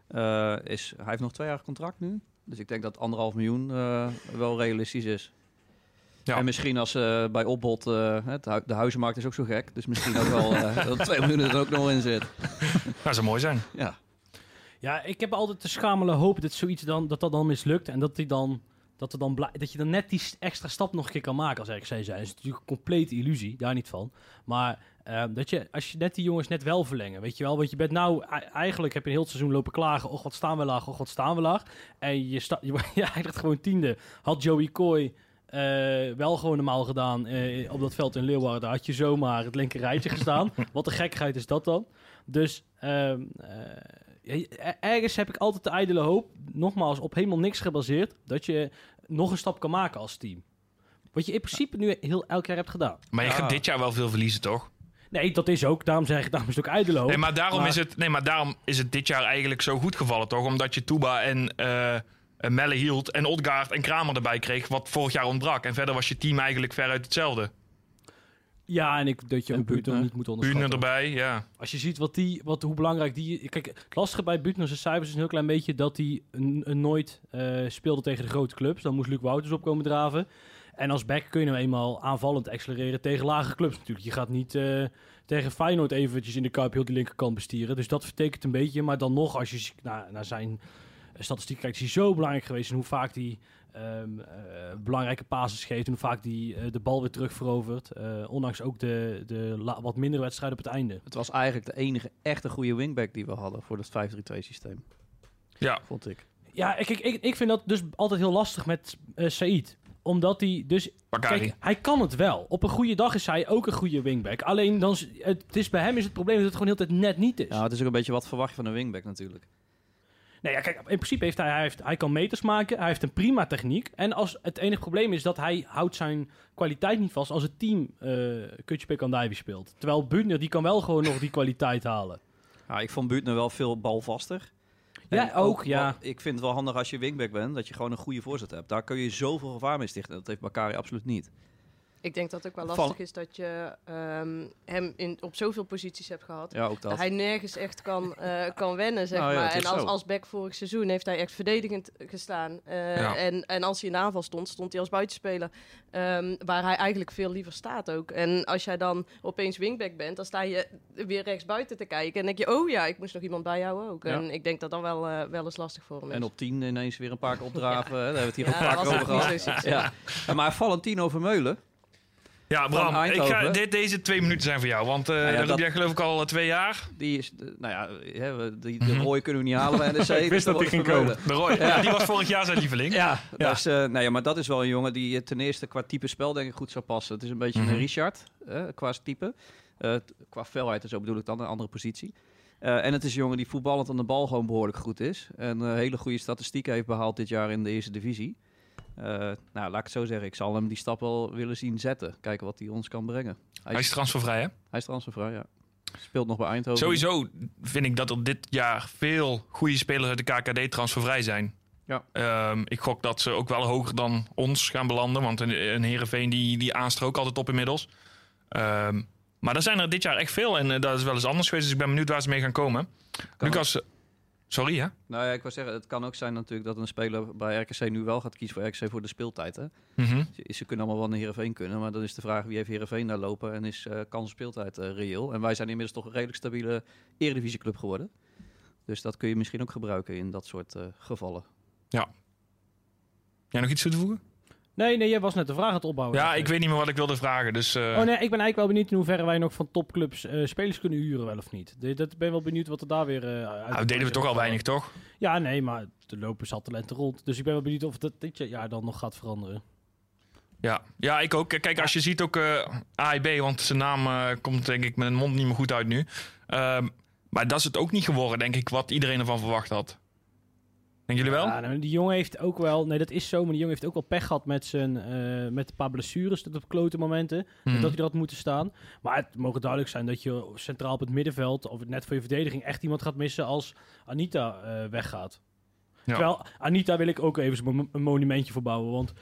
Eh, is, hij heeft nog twee jaar contract nu. Dus ik denk dat anderhalf miljoen eh, wel realistisch is. Ja. En misschien als eh, bij opbod, eh, het hu- de huizenmarkt is ook zo gek. Dus misschien ook wel eh, dat 2 miljoen er ook nog in zit. Dat zou mooi zijn. Ja. Ja, ik heb altijd de schamele hoop dat zoiets dan, dat, dat dan mislukt. En dat, die dan, dat, er dan dat je dan net die extra stap nog een keer kan maken als RKC zijn. Dat is natuurlijk een complete illusie, daar niet van. Maar ehm, dat je, als je net die jongens net wel verlengen, weet je wel. Want je bent nou, e- eigenlijk heb je een heel het seizoen lopen klagen. Och, wat staan we laag, och, wat staan we laag. En je, sta, je, je eindigt gewoon tiende. Had Joey Coy eh, wel gewoon normaal gedaan eh, op dat veld in Leeuwarden, had je zomaar het linker rijtje gestaan. wat een gekkigheid is dat dan. Dus ehm, eh, ergens heb ik altijd de ijdele hoop, nogmaals op helemaal niks gebaseerd, dat je nog een stap kan maken als team. Wat je in principe nu heel elk jaar hebt gedaan. Maar je Ja. gaat dit jaar wel veel verliezen, toch? Nee, dat is ook. Daarom zeg ik, daarom is het ook. Nee, maar daarom, Maar- Is het, nee, maar daarom is het dit jaar eigenlijk zo goed gevallen, toch? Omdat je Tuba en eh, eh, Melle hield en Odgaard en Kramer erbij kreeg, wat vorig jaar ontbrak. En verder was je team eigenlijk veruit hetzelfde. Ja, en ik, dat je En ook niet moet onderschatten. Erbij, ja. Als je ziet wat die, wat, hoe belangrijk die... Kijk, het lastige bij Buurtner zijn cijfers is een heel klein beetje dat hij een, een nooit eh, speelde tegen de grote clubs. Dan moest Luc Wouters opkomen draven. En als back kun je nou eenmaal aanvallend accelereren tegen lage clubs natuurlijk. Je gaat niet eh, tegen Feyenoord eventjes in de Kuip heel die linkerkant bestieren. Dus dat vertekent een beetje. Maar dan nog, als je naar, naar zijn statistiek kijkt, is hij zo belangrijk geweest. En hoe vaak hij ehm, eh, belangrijke passes geeft. En vaak hij eh, de bal weer terug verovert. Eh, ondanks ook de, de wat mindere wedstrijden op het einde. Het was eigenlijk de enige echte goede wingback die we hadden voor het 5-3-2 systeem. Ja. Vond ik. Ja, ik, ik, ik, ik vind dat dus altijd heel lastig met eh Said. Omdat hij dus... Bakari. Kijk, hij kan het wel. Op een goede dag is hij ook een goede wingback. Alleen dan, is- het is, bij hem is het probleem dat het gewoon heel tijd net niet is. Ja, het is ook een beetje wat verwacht je van een wingback natuurlijk. Nee, ja, kijk, in principe heeft hij, hij, heeft, hij kan meters maken. Hij heeft een prima techniek. En als het enige probleem is dat hij houdt zijn kwaliteit niet vast als het team eh Kutje Pik Andijvi speelt. Terwijl Buutner, die kan wel gewoon nog die kwaliteit halen. Ja, ik vond Buurtner wel veel balvaster. Ja, En ook, ja. Ik vind het wel handig als je wingback bent, dat je gewoon een goede voorzet hebt. Daar kun je zoveel gevaar mee stichten. Dat heeft Bakari absoluut niet. Ik denk dat het ook wel Van- lastig is dat je ehm, hem in, op zoveel posities hebt gehad. Ja, ook dat. Hij nergens echt kan, eh, kan wennen, zeg Nou maar. En als, zo. als back vorig seizoen heeft hij echt verdedigend gestaan. Eh, Ja. en, en als hij in aanval stond, stond hij als buitenspeler. ehm, waar hij eigenlijk veel liever staat ook. En als jij dan opeens wingback bent, dan sta je weer rechts buiten te kijken. En denk je, oh ja, ik moest nog iemand bijhouden ook. Ja. En ik denk dat dat wel, eh, wel eens lastig voor hem is. En op 10 ineens weer een paar keer opdraven. Daar hebben we het hier Ja, ook vaak over gehad. Ja, Maar Valentino Vermeulen, Ja, Bram, ik Eindhoven. ga, dit, deze twee minuten zijn voor jou. Want ja, dat heb jij geloof ik al eh, twee jaar. die is, eh, nou ja, die, de Mhm. rooie kunnen we niet halen bij NEC. Ik wist dat die ging komen. De Roy, ja. die was vorig jaar zijn lieveling. Ja, Ja. Dus, nou ja, maar dat is wel een jongen die ten eerste qua type spel denk ik goed zou passen. Het is een beetje Mhm. een Richard eh, qua type. Qua felheid en zo bedoel ik dan, een andere positie. En het is een jongen die voetballend aan de bal gewoon behoorlijk goed is. En eh, hele goede statistieken heeft behaald dit jaar in de eerste divisie. Eh, nou, laat ik het zo zeggen. Ik zal hem die stap wel willen zien zetten. Kijken wat hij ons kan brengen. Hij Hij is transfervrij, hè? hij is transfervrij, ja. Speelt nog bij Eindhoven. Sowieso vind ik dat er dit jaar veel goede spelers uit de KKD transfervrij zijn. Ja. Ehm, ik gok dat ze ook wel hoger dan ons gaan belanden. Want een, een Heerenveen die, die aanstrook altijd op inmiddels. Ehm, maar er zijn er dit jaar echt veel. En eh, dat is wel eens anders geweest. Dus ik ben benieuwd waar ze mee gaan komen. Kan Lucas, sorry hè? Nou ja, ik wil zeggen, het kan ook zijn natuurlijk dat een speler bij RKC nu wel gaat kiezen voor RKC voor de speeltijd. Hè? Mhm. Ze, ze kunnen allemaal wel naar Heerenveen kunnen, maar dan is de vraag wie heeft Heerenveen daar lopen en is eh kans speeltijd eh, reëel. En wij zijn inmiddels toch een redelijk stabiele eredivisieclub geworden. Dus dat kun je misschien ook gebruiken in dat soort eh, gevallen. Jij nog iets toe te voegen? Nee, nee, jij was net de vraag aan het opbouwen. Ja, ik weet niet meer wat ik wilde vragen. Dus eh, Oh nee, ik ben eigenlijk wel benieuwd in hoeverre wij nog van topclubs eh, spelers kunnen huren, wel of niet. De- Dat ben wel benieuwd wat er daar weer eh uit. nou, deden we toch al weinig, toch? Ja, nee, maar er lopen zat talenten rond. Dus ik ben wel benieuwd of dat dit jaar dan nog gaat veranderen. Ja, ja ik ook. Kijk, als je ziet ook AIB, want zijn naam komt denk ik met een mond niet meer goed uit nu. Ehm, maar dat is het ook niet geworden, denk ik, wat iedereen ervan verwacht had. Denken jullie wel? Ja, nou, die jongen heeft ook wel, nee dat is zo, maar die jongen heeft ook wel pech gehad met, zijn, eh, met een paar blessures tot op klote momenten. Hmm. Dat hij er had moeten staan. Maar het mogen duidelijk zijn dat je centraal op het middenveld of net voor je verdediging echt iemand gaat missen als Anita eh, weggaat. Ja. Terwijl Anita wil ik ook even een monumentje voor bouwen, want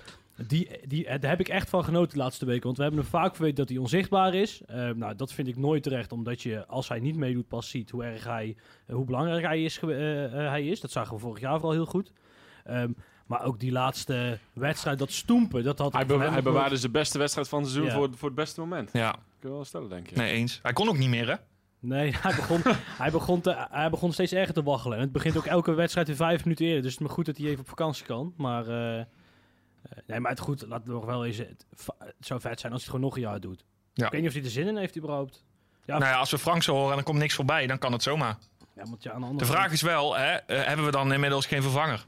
die, die, eh, daar heb ik echt van genoten de laatste weken. Want we hebben hem vaak verweten dat hij onzichtbaar is. Eh, nou, dat vind ik nooit terecht, omdat je als hij niet meedoet pas ziet hoe erg hij, eh, hoe belangrijk hij is, eh, hij is. Dat zagen we vorig jaar vooral heel goed. Ehm, maar ook die laatste wedstrijd, dat stoempen, dat had Hij, be- hij bewaarde zijn beste wedstrijd van het seizoen Ja. voor, voor het beste moment. Ja, Kun je wel stellen, denk ik. nee, eens. Hij kon ook niet meer, hè? Nee, hij begon, hij, begon te, hij begon steeds erger te waggelen. En het begint ook elke wedstrijd in vijf minuten eerder. Dus het is maar goed dat hij even op vakantie kan. Maar, nee, maar het goed, laten we nog wel eens. Het, het zou vet zijn als hij het gewoon nog een jaar doet. Ja. Ik weet niet of hij er zin in heeft überhaupt. Ja, Nou ja, als we Frank zo horen en er komt niks voorbij, dan kan het zomaar. ja, want ja, aan de De vraag kant- is wel, hè, eh, hebben we dan inmiddels geen vervanger?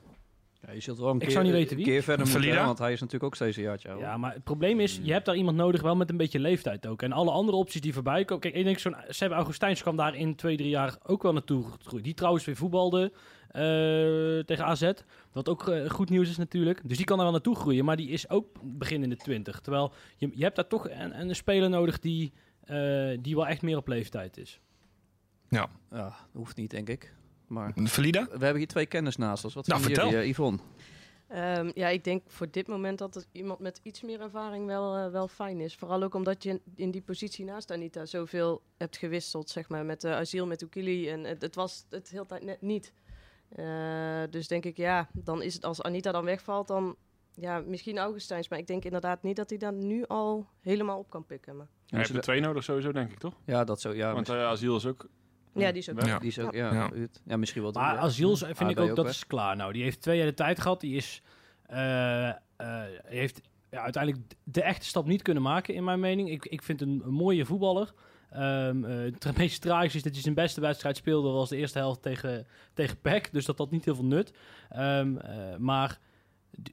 Ja, je zult wel een Ik keer, zou niet weten wie. een keer verder moeten, hè, want hij is natuurlijk ook steeds een jaartje ouder. Ja, maar het probleem is, je hebt daar iemand nodig wel met een beetje leeftijd ook. En alle andere opties die voorbij komen. Kijk, ik denk zo'n Seb Augustijns kwam daar in twee, drie jaar ook wel naartoe groeien. Die trouwens weer voetbalde eh, tegen AZ. Wat ook eh, goed nieuws is natuurlijk. Dus die kan daar wel naartoe groeien. Maar die is ook begin in de twintig. Terwijl je, je hebt daar toch een, een speler nodig die, eh, die wel echt meer op leeftijd is. Ja, dat hoeft niet, denk ik. Maar Valida? we hebben hier twee kennis naast ons. Wat Nou, vertel. jullie, eh, Yvonne? Ehm, ja, ik denk voor dit moment dat het iemand met iets meer ervaring wel, eh, wel fijn is. Vooral ook omdat je in, in die positie naast Anita zoveel hebt gewisseld, zeg maar, met de asiel, met Oekili. En het, het was het heel tijd net niet. Eh, dus denk ik, ja, dan is het als Anita dan wegvalt, dan ja, misschien Augustijns. Maar ik denk inderdaad niet dat hij dan nu al helemaal op kan pikken. Maar, Hij heeft er twee nodig sowieso, denk ik, toch? Ja, dat zo. Ja, Want eh, asiel is ook... ja, die is ook. Ja. die is ook, ja, Ja. ja, misschien wel. Maar ja. asiel vind Ah, ik ook, dat weg? is klaar nou. Die heeft twee jaar de tijd gehad. Die is, eh, eh, heeft ja, uiteindelijk de echte stap niet kunnen maken, in mijn mening. Ik, ik vind een, een mooie voetballer. Ehm, eh, het meest tragisch is dat hij zijn beste wedstrijd speelde, was de eerste helft tegen, tegen PEC. Dus dat had niet heel veel nut. Ehm, eh, maar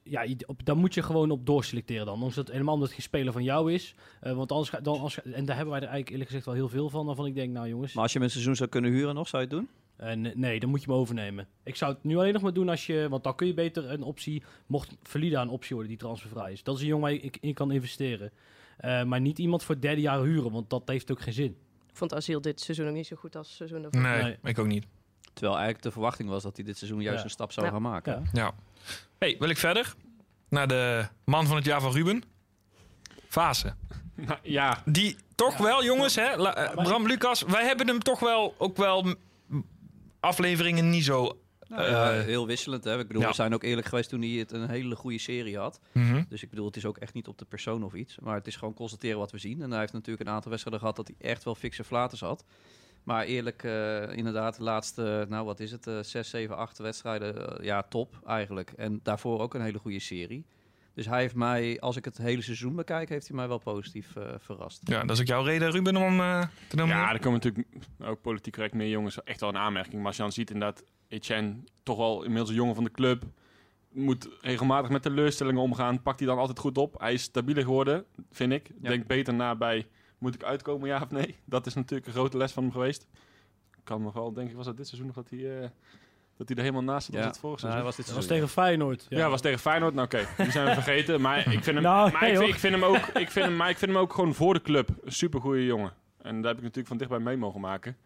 ja, daar moet je gewoon op doorselecteren dan. Ondanks dat helemaal omdat het geen speler van jou is. Eh, want anders, ga- dan, als, en daar hebben wij er eigenlijk eerlijk gezegd wel heel veel van. Waarvan ik denk, nou jongens, Maar als je hem een seizoen zou kunnen huren nog, zou je het doen? eh, nee, nee, dan moet je hem overnemen. Ik zou het nu alleen nog maar doen als je... Want dan kun je beter een optie... Mocht Valida een optie worden die transfervrij is. Dat is een jongen waar je in- kan investeren. Eh, maar niet iemand voor het derde jaar huren. Want dat heeft ook geen zin. Ik vond asiel dit seizoen ook niet zo goed als het seizoen daarvoor. Nee, Nee. ik ook niet. Terwijl eigenlijk de verwachting was dat hij dit seizoen juist Ja. een stap zou Ja. gaan maken. Ja. Ja. Hey, wil ik verder? Naar de man van het jaar van Ruben. Fase. Nou, ja, Die toch wel, jongens, hè? La- eh, Bram Lucas, wij hebben hem toch wel ook wel afleveringen niet zo. Nou ja, Eh, heel wisselend. Hè? Ik bedoel, ja. we zijn ook eerlijk geweest toen hij het een hele goede serie had. Mhm. Dus ik bedoel, het is ook echt niet op de persoon of iets. Maar het is gewoon constateren wat we zien. En hij heeft natuurlijk een aantal wedstrijden gehad dat hij echt wel fikse flaten zat. Maar eerlijk, eh, inderdaad, de laatste, nou wat is het, eh 6, 7, 8 wedstrijden, eh, ja, top eigenlijk. En daarvoor ook een hele goede serie. Dus hij heeft mij, als ik het hele seizoen bekijk, heeft hij mij wel positief eh, verrast. Ja, dat is ook jouw reden, Ruben, om eh, te noemen. ja, er komen natuurlijk ook politiek correct meer jongens echt wel een aanmerking. Maar als je dan ziet inderdaad, Etienne, toch wel inmiddels een jongen van de club, moet regelmatig met teleurstellingen omgaan. Pakt hij dan altijd goed op. Hij is stabieler geworden, vind ik. Ja. Denk beter na bij, moet ik uitkomen, ja of nee? Dat is natuurlijk een grote les van hem geweest. Kan nog wel, denk ik, was dat dit seizoen nog dat hij, eh, dat hij er helemaal naast zat als het vorige hij seizoen. was dit was seizoen. tegen Feyenoord. Ja, was tegen Feyenoord. Nou oké, die zijn we vergeten. Maar ik vind hem, Nou, maar nee, ik, vind, hoor. ik vind hem ook, ik vind hem, maar ik vind hem ook gewoon voor de club een supergoeie jongen. En daar heb ik natuurlijk van dichtbij mee mogen maken.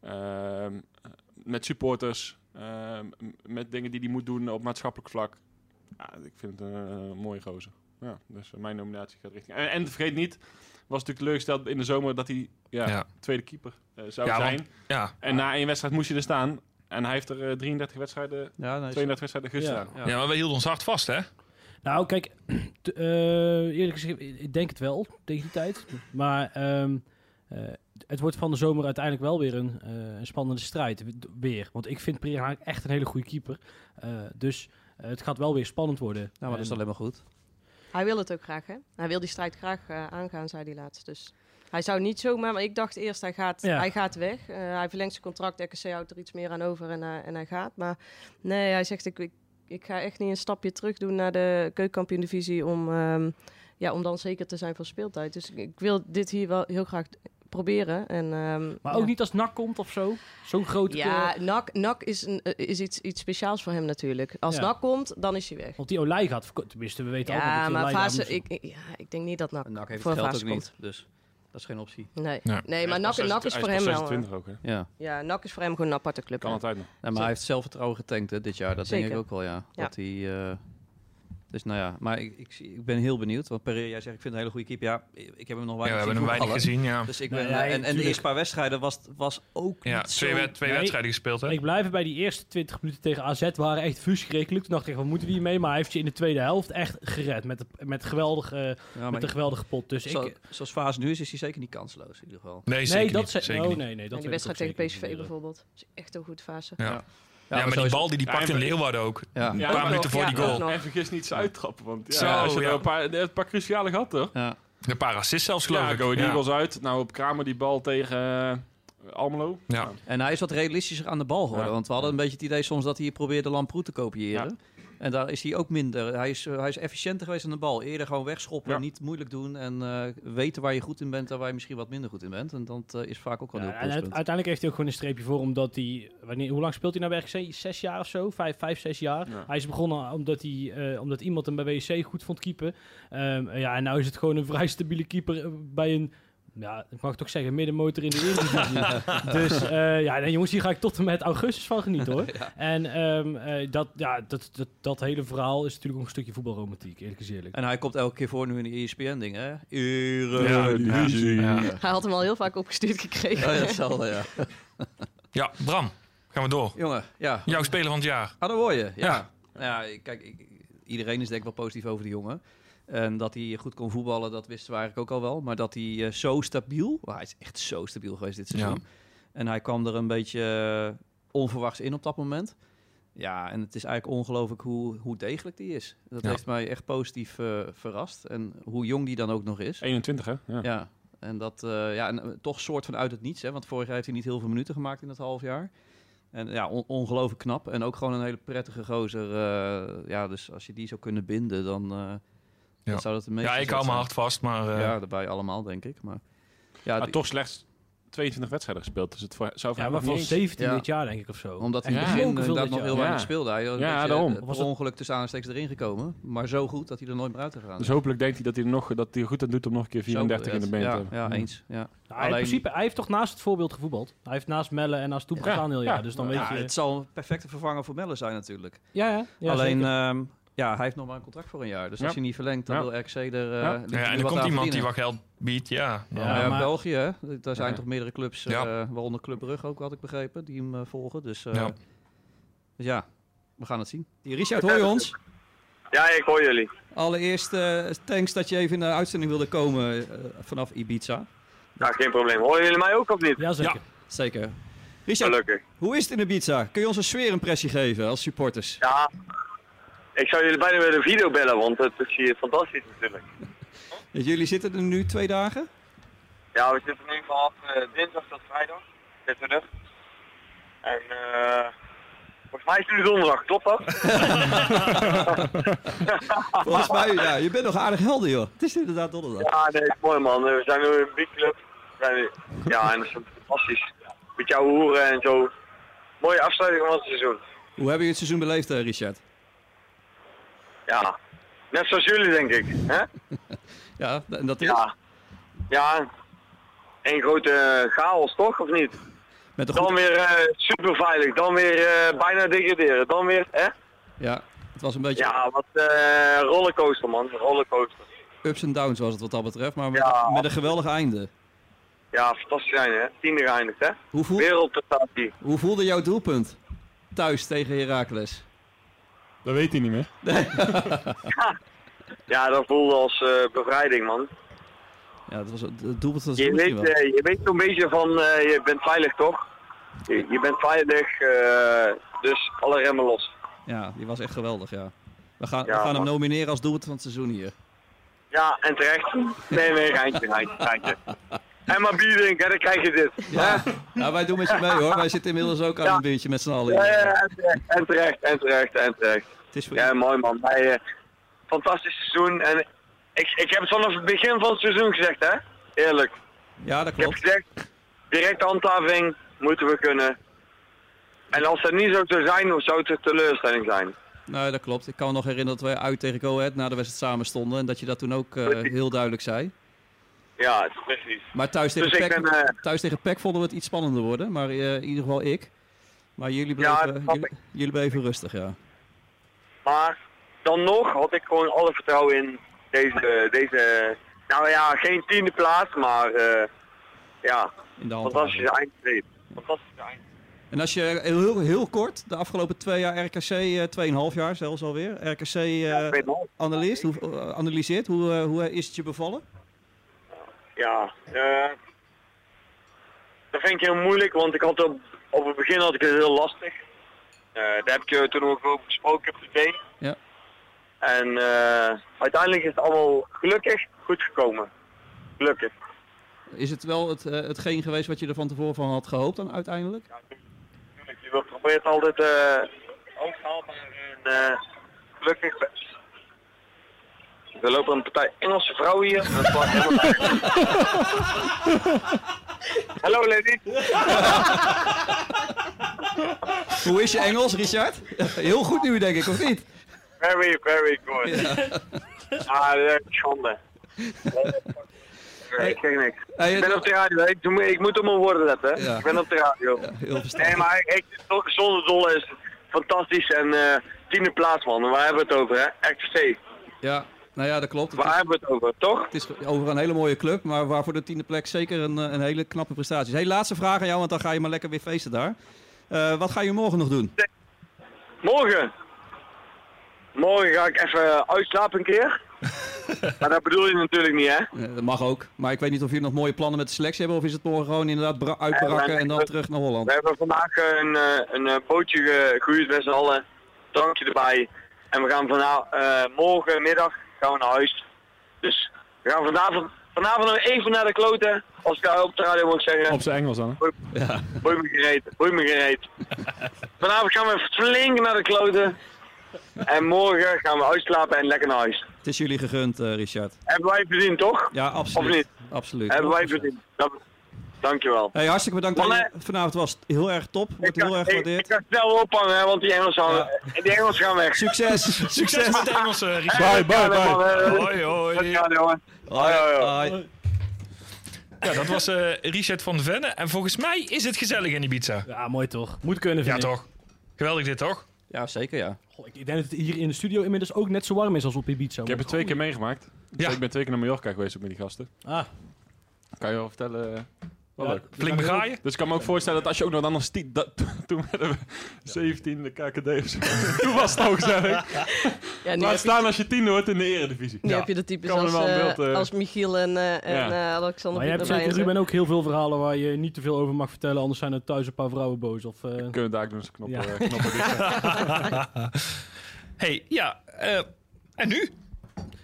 Ehm, met supporters, ehm, met dingen die hij moet doen op maatschappelijk vlak. Ja, ik vind het een mooie gozer. Ja, dus mijn nominatie gaat richting. En, en vergeet niet, natuurlijk teleurgesteld in de zomer dat hij ja, Ja. tweede keeper eh, zou Ja, zijn. want- Ja, En na één wedstrijd moest je er staan. En hij heeft er eh, 33 wedstrijden, Ja, nee, 32 wedstrijden gestaan. ja. ja. maar we hielden ons hard vast, hè? Nou, kijk, eh, eerlijk gezegd, ik denk het wel tegen die tijd. Maar ehm, eh, het wordt van de zomer uiteindelijk wel weer een, eh, een spannende strijd. Weer. Want ik vind Pereira echt een hele goede keeper. Eh, dus eh, het gaat wel weer spannend worden. Nou, maar dat is En- alleen maar goed. Hij wil het ook graag, hè? Hij wil die strijd graag eh, aangaan, zei hij laatst. Dus hij zou niet zomaar... Maar ik dacht eerst, hij gaat, Ja. hij gaat weg. Eh, hij verlengt zijn contract. RKC houdt er iets meer aan over en, eh, en hij gaat. Maar nee, hij zegt, ik, ik, ik ga echt niet een stapje terug doen naar de keukenkampioen-divisie... Om, ehm, ja, om dan zeker te zijn van speeltijd. Dus ik, ik wil dit hier wel heel graag proberen. En, ehm, Maar ja. ook niet als NAC komt of zo. Zo'n grote... Ja, NAC, NAC is, een, eh, is iets, iets speciaals voor hem natuurlijk. Als Ja. NAC komt, dan is hij weg. Want die Olij gaat... Tenminste, we weten allemaal Ja, dat maar fase, moet- ik, ja, ik denk niet dat NAC En NAC heeft voor het geld ook komt. niet. Dus dat is geen optie. Nee, Ja. nee maar NAC, NAC is 26 voor hem wel... 26 ook, hè? Ja. Ja, NAC is voor hem gewoon een aparte club. Kan altijd nog. Ja, maar hij heeft zelfvertrouwen getankt hè, dit jaar. Dat denk ik ook wel, ja. Ja. Dat hij, eh, dus nou ja, maar ik, ik, zie- ik ben heel benieuwd. Want Pereira, jij zegt, ik vind het een hele goede keeper. Ja, ik heb hem nog Ja, weinig we hebben hem weinig gezien, ja. Dus ik Nou ben, ja, en, en de eerste paar wedstrijden was, was ook Ja, niet twee, zo... wed- twee Nee. wedstrijden gespeeld, hè? Ik blijf bij die eerste 20 minuten tegen AZ waren echt vuurschrikkelijk. Toen dacht ik, wat moeten we hiermee? Maar hij heeft je in de tweede helft echt gered. Met, de, met, geweldige, Ja, met een geweldige pot. Dus zo- ik... zoals fase nu is, is hij zeker niet kansloos in ieder geval. Nee, Nee, zeker dat niet. ze- zeker oh, niet. nee, nee, dat En die wedstrijd tegen PSV bijvoorbeeld. Dat is echt een goed fase. Ja. Ja, Ja, maar maar die bal die die Ja, pakt in en- Leeuwarden ook. Ja. Een paar maar minuten voor ja, die goal. nog. En vergis niet zijn uittrappen, want ja, Zo, als je ja. een, paar, een paar cruciale gehad, toch? Ja. Een paar assists zelfs, geloof Ja, ik. Go Ja. Eagles uit. Nou, op Kramer die bal tegen eh, Almelo. Ja. En hij is wat realistischer aan de bal geworden. Ja. Want we hadden een beetje het idee soms dat hij probeerde Lamproet te kopiëren. En daar is hij ook minder. Hij is, eh, hij is efficiënter geweest aan de bal. Eerder gewoon wegschoppen, Ja. niet moeilijk doen. En eh, weten waar je goed in bent en waar je misschien wat minder goed in bent. En dat eh, is vaak ook wel Ja, heel en pluspunt. uiteindelijk heeft hij ook gewoon een streepje voor, omdat hij... Wanneer, hoe lang speelt hij nou bij RKC? Zes jaar of zo? Vijf, vijf zes jaar. Ja. Hij is begonnen omdat, hij, eh, omdat iemand hem bij WC goed vond keeper. Ehm, ja, en nu is het gewoon een vrij stabiele keeper bij een... Ja, ik mag toch zeggen, middenmotor in de Eredivisie. dus eh, ja, nee, jongens, hier ga ik tot en met augustus van genieten, hoor. En ehm, eh, dat, ja, dat, dat, dat hele verhaal is natuurlijk ook een stukje voetbalromantiek, eerlijk eerlijk. En hij komt elke keer voor nu in de ESPN-ding, hè? Eredivisie. Ja. Hij had hem al heel vaak opgestuurd gekregen. Oh, ja, hetzelfde, ja. Ja, Bram, gaan we door. Jongen, ja. Jouw speler van het jaar. Ah, daar hoor je. Ja. Ja. kijk, ik- iedereen is denk ik wel positief over de jongen. En dat hij goed kon voetballen, dat wisten we eigenlijk ook al wel. Maar dat hij eh, zo stabiel... oh, hij is echt zo stabiel geweest dit seizoen. En hij kwam er een beetje eh, onverwachts in op dat moment. Ja, en het is eigenlijk ongelooflijk hoe, hoe degelijk die is. Dat Ja. heeft mij echt positief eh, verrast. En hoe jong die dan ook nog is. 21, hè? Ja. Ja, en dat eh, ja, en, toch soort van uit het niets. Hè, want vorig jaar heeft hij niet heel veel minuten gemaakt in dat half jaar. En ja, on- ongelooflijk knap. En ook gewoon een hele prettige gozer. ja, dus als je die zou kunnen binden, dan, Ja. dan zou dat de meeste Ja, ik hou mijn zijn. hart vast, maar... eh, Ja, daarbij allemaal, denk ik. Maar ja, Maar die- toch slechts 22 wedstrijden gespeeld. Dus het voor, zou voor Ja, hem maar van niet eens- 17 Ja. dit jaar, denk ik, of zo. omdat hij in het begin Ongeveer inderdaad nog heel weinig Ja. speelde. Hij was Ja, daarom. eh, Was het- ongeluk tussen aanstekens erin gekomen. Maar zo goed dat hij er nooit meer uit is gegaan. Dus hopelijk denkt hij dat hij er nog dat hij er goed aan doet om nog een keer 34 in de been te ja, hebben. ja, eens. Ja. Nou, in principe, hij heeft toch naast het voorbeeld gevoetbald. Hij heeft naast Melle en naast Toep Ja, gestaan heel ja. jaar. Dus dan Ja, weet je... het zal een perfecte vervanger voor Melle zijn natuurlijk. ja, ja, ja, Alleen. Ja, hij heeft nog maar een contract voor een jaar. Dus Ja. als hij niet verlengt, dan Ja. wil RKC er... eh, Ja. en er komt iemand die wat geld biedt, ja. Ja, Ja, ja, maar- België, hè. daar zijn Ja. toch meerdere clubs, Ja. eh, waaronder Club Brugge ook, had ik begrepen, die hem eh, volgen. Dus, eh, Ja. dus ja, we gaan het zien. Richard, hoor je ons? Ja, ik hoor jullie. Allereerst eh, thanks dat je even in de uitzending wilde komen eh, vanaf Ibiza. Ja, geen probleem. Horen jullie mij ook of niet? ja, zeker. Zeker. Richard, Gelukkig. hoe is het in Ibiza? Kun je ons een sfeerimpressie geven als supporters? Ja, ik zou jullie bijna willen video bellen, want het is hier fantastisch natuurlijk. Jullie zitten er nu twee dagen? Ja, we zitten nu vanaf eh, dinsdag tot vrijdag. Zitten we er. En eh volgens mij is het nu donderdag, klopt dat? Volgens mij, ja, je bent nog aardig helder, joh. Het is inderdaad donderdag. Ja, nee, mooi man. We zijn nu in een zijn nu- Ja, en dat is fantastisch. Met jouw hoeren en zo. Mooie afsluiting van het seizoen. Hoe hebben jullie het seizoen beleefd, eh, Richard? Ja, net zoals jullie denk ik. Hè? Ja, en dat is? Ja. Ja, één grote chaos toch, of niet? Met een Dan weer eh, super veilig, dan weer eh, bijna degraderen, dan weer, hè? Ja, het was een beetje Ja, wat eh, rollercoaster man, rollercoaster. ups en downs was het wat dat betreft, maar met, Ja. met een geweldig einde. Ja, fantastisch zijn hè, tiende geëindigd hè. Hoe, voel, Wereldprestatie. hoe voelde jouw doelpunt thuis tegen Heracles? Dat weet hij niet meer. Ja, dat voelde als eh, bevrijding man. Ja, dat was het het doelpunt was Je het weet, wel. eh, je weet zo'n beetje van, eh, je bent veilig toch? Je, je bent veilig, eh, dus alle remmen los. Ja, die was echt geweldig, ja. We gaan, we gaan hem nomineren als doelpunt van het seizoen hier. Ja, en terecht. Nee, nee, geintje, geintje, geintje. En maar bier drinken, dan krijg je dit. Ja, ja wij doen met je mee hoor. Wij zitten inmiddels ook aan Ja. een biertje met z'n allen. Ja, en terecht, en terecht, en terecht. Het is voor Ja, mooi man. Hij, eh, fantastisch seizoen. En ik, ik heb het vanaf het begin van het seizoen gezegd, hè? Eerlijk. Ja, dat Ik heb klopt. gezegd, directe handhaving moeten we kunnen. En als dat niet zo zou zijn, zou het een teleurstelling zijn. Nee, dat klopt. Ik kan me nog herinneren dat wij uit tegen Go Ahead na de wedstrijd samen stonden. En dat je dat toen ook eh, heel duidelijk zei. Ja, precies. Maar thuis tegen, Dus ik PEC, ben, eh, thuis tegen PEC vonden we het iets spannender worden. Maar in ieder geval ik. Maar jullie bleven, snap jullie, jullie bleven rustig, ja. Maar dan nog had ik gewoon alle vertrouwen in deze, deze nou ja, geen tiende plaats, maar eh, ja, In de hand. fantastische eindstreep. Fantastische eind. En als je heel, heel, kort, de afgelopen twee jaar RKC, eh, tweeënhalf jaar zelfs alweer, RKC eh nog. analyseert, hoe, eh, analyseert hoe, eh, hoe is het je bevallen? Ja, eh, dat vind ik heel moeilijk, want ik had op, op het begin had ik het heel lastig. Eh, daar heb ik je toen ook over gesproken op tv. Ja. En eh, uiteindelijk is het allemaal gelukkig goed gekomen. Gelukkig. Is het wel het, eh, hetgeen geweest wat je er van tevoren van had gehoopt dan uiteindelijk? Tuurlijk, je probeert altijd eh hoogst haalbaar en eh, gelukkig best. Er lopen een partij Engelse vrouwen hier. Dat helemaal. Hallo lady. Hoe is je Engels, Richard? Heel goed nu, denk ik, of niet? Very, very good. Ah, dat is schande. Nee, ik zeg niks. Hey, Ik ben op de radio, ik, doe- ik moet op mijn woorden letten. Ja. Ik ben op de radio. Heel Nee, maar ik, zonder dolle is fantastisch en eh tiende plaats man. Waar hebben we het over hè? RKC. Ja, nou ja, dat klopt. Het Waar is, hebben we het over, toch? het is over een hele mooie club, maar waarvoor de tiende plek zeker een, eh, een hele knappe prestatie is. Hey, laatste vraag aan jou, want dan ga je maar lekker weer feesten daar. Eh, wat ga je morgen nog doen? Morgen. Morgen ga ik even uitslapen een keer. maar dat bedoel je natuurlijk niet hè? Dat mag ook. Maar ik weet niet of jullie nog mooie plannen met de selectie hebben, of is het morgen gewoon inderdaad bra- uitbrakken en dan terug naar Holland? We hebben vandaag een, eh, een eh, bootje ge- gehuurd met z'n allen. Drankje erbij. En we gaan vanavond, eh morgenmiddag gaan we naar huis. Dus we gaan vanavond, vanavond nog even naar de kloten. Als ik daar op de radio mag zeggen. Op zijn Engels dan. hè? Ja. Boei me gereed, boei me gereed. Vanavond gaan we flink naar de kloten. En morgen gaan we uitslapen en lekker naar huis. Het is jullie gegund, eh, Richard. Hebben wij verdiend, toch? Ja, absoluut. Of niet? Absoluut. Hebben wij verdiend. Dat, dankjewel. Hey, hartstikke bedankt. je Mannen. vanavond was heel erg top. Wordt Ik heel ga, erg gewaardeerd. ik ga snel ophangen, hè, want die Engelsen, gaan, die Engelsen gaan weg. Succes! Succes met de Engels, eh, Richard. Bye, ja, bye. man, eh, Hoi, hoi. dat gaat, jongen. Hoi, hoi, hoi. Ja, dat was eh, Richard van Venne. En volgens mij is het gezellig in Ibiza. Ja, mooi toch. Moet kunnen, Ja, vind ik. toch? Geweldig dit, toch? Ja, zeker ja. Goh, ik denk dat het hier in de studio inmiddels ook net zo warm is als op Ibiza. Ik heb het twee keer meegemaakt. Ja. Ik ben twee keer naar Mallorca geweest ook met die gasten. Ah, Kan je wel vertellen? Wel Ja, leuk. Flink begaaien. Dus ik kan me ook voorstellen dat als je ook nog dan nog stie- dat, toen werden we 17 de KKD of zo. toen was het al gezellig. Ja, nu Laat staan als je tien wordt in de eredivisie. nu Ja. heb je de types als, eh, beeld, eh, als Michiel en, eh, en Ja. eh, Alexander maar je hebt zeker. Ruben, ook heel veel verhalen waar je niet te veel over mag vertellen. Anders zijn er thuis een paar vrouwen boos. Of, eh, Kunnen we daar doen eens knoppen, Ja. knoppen dicht. hey, ja. eh, en nu?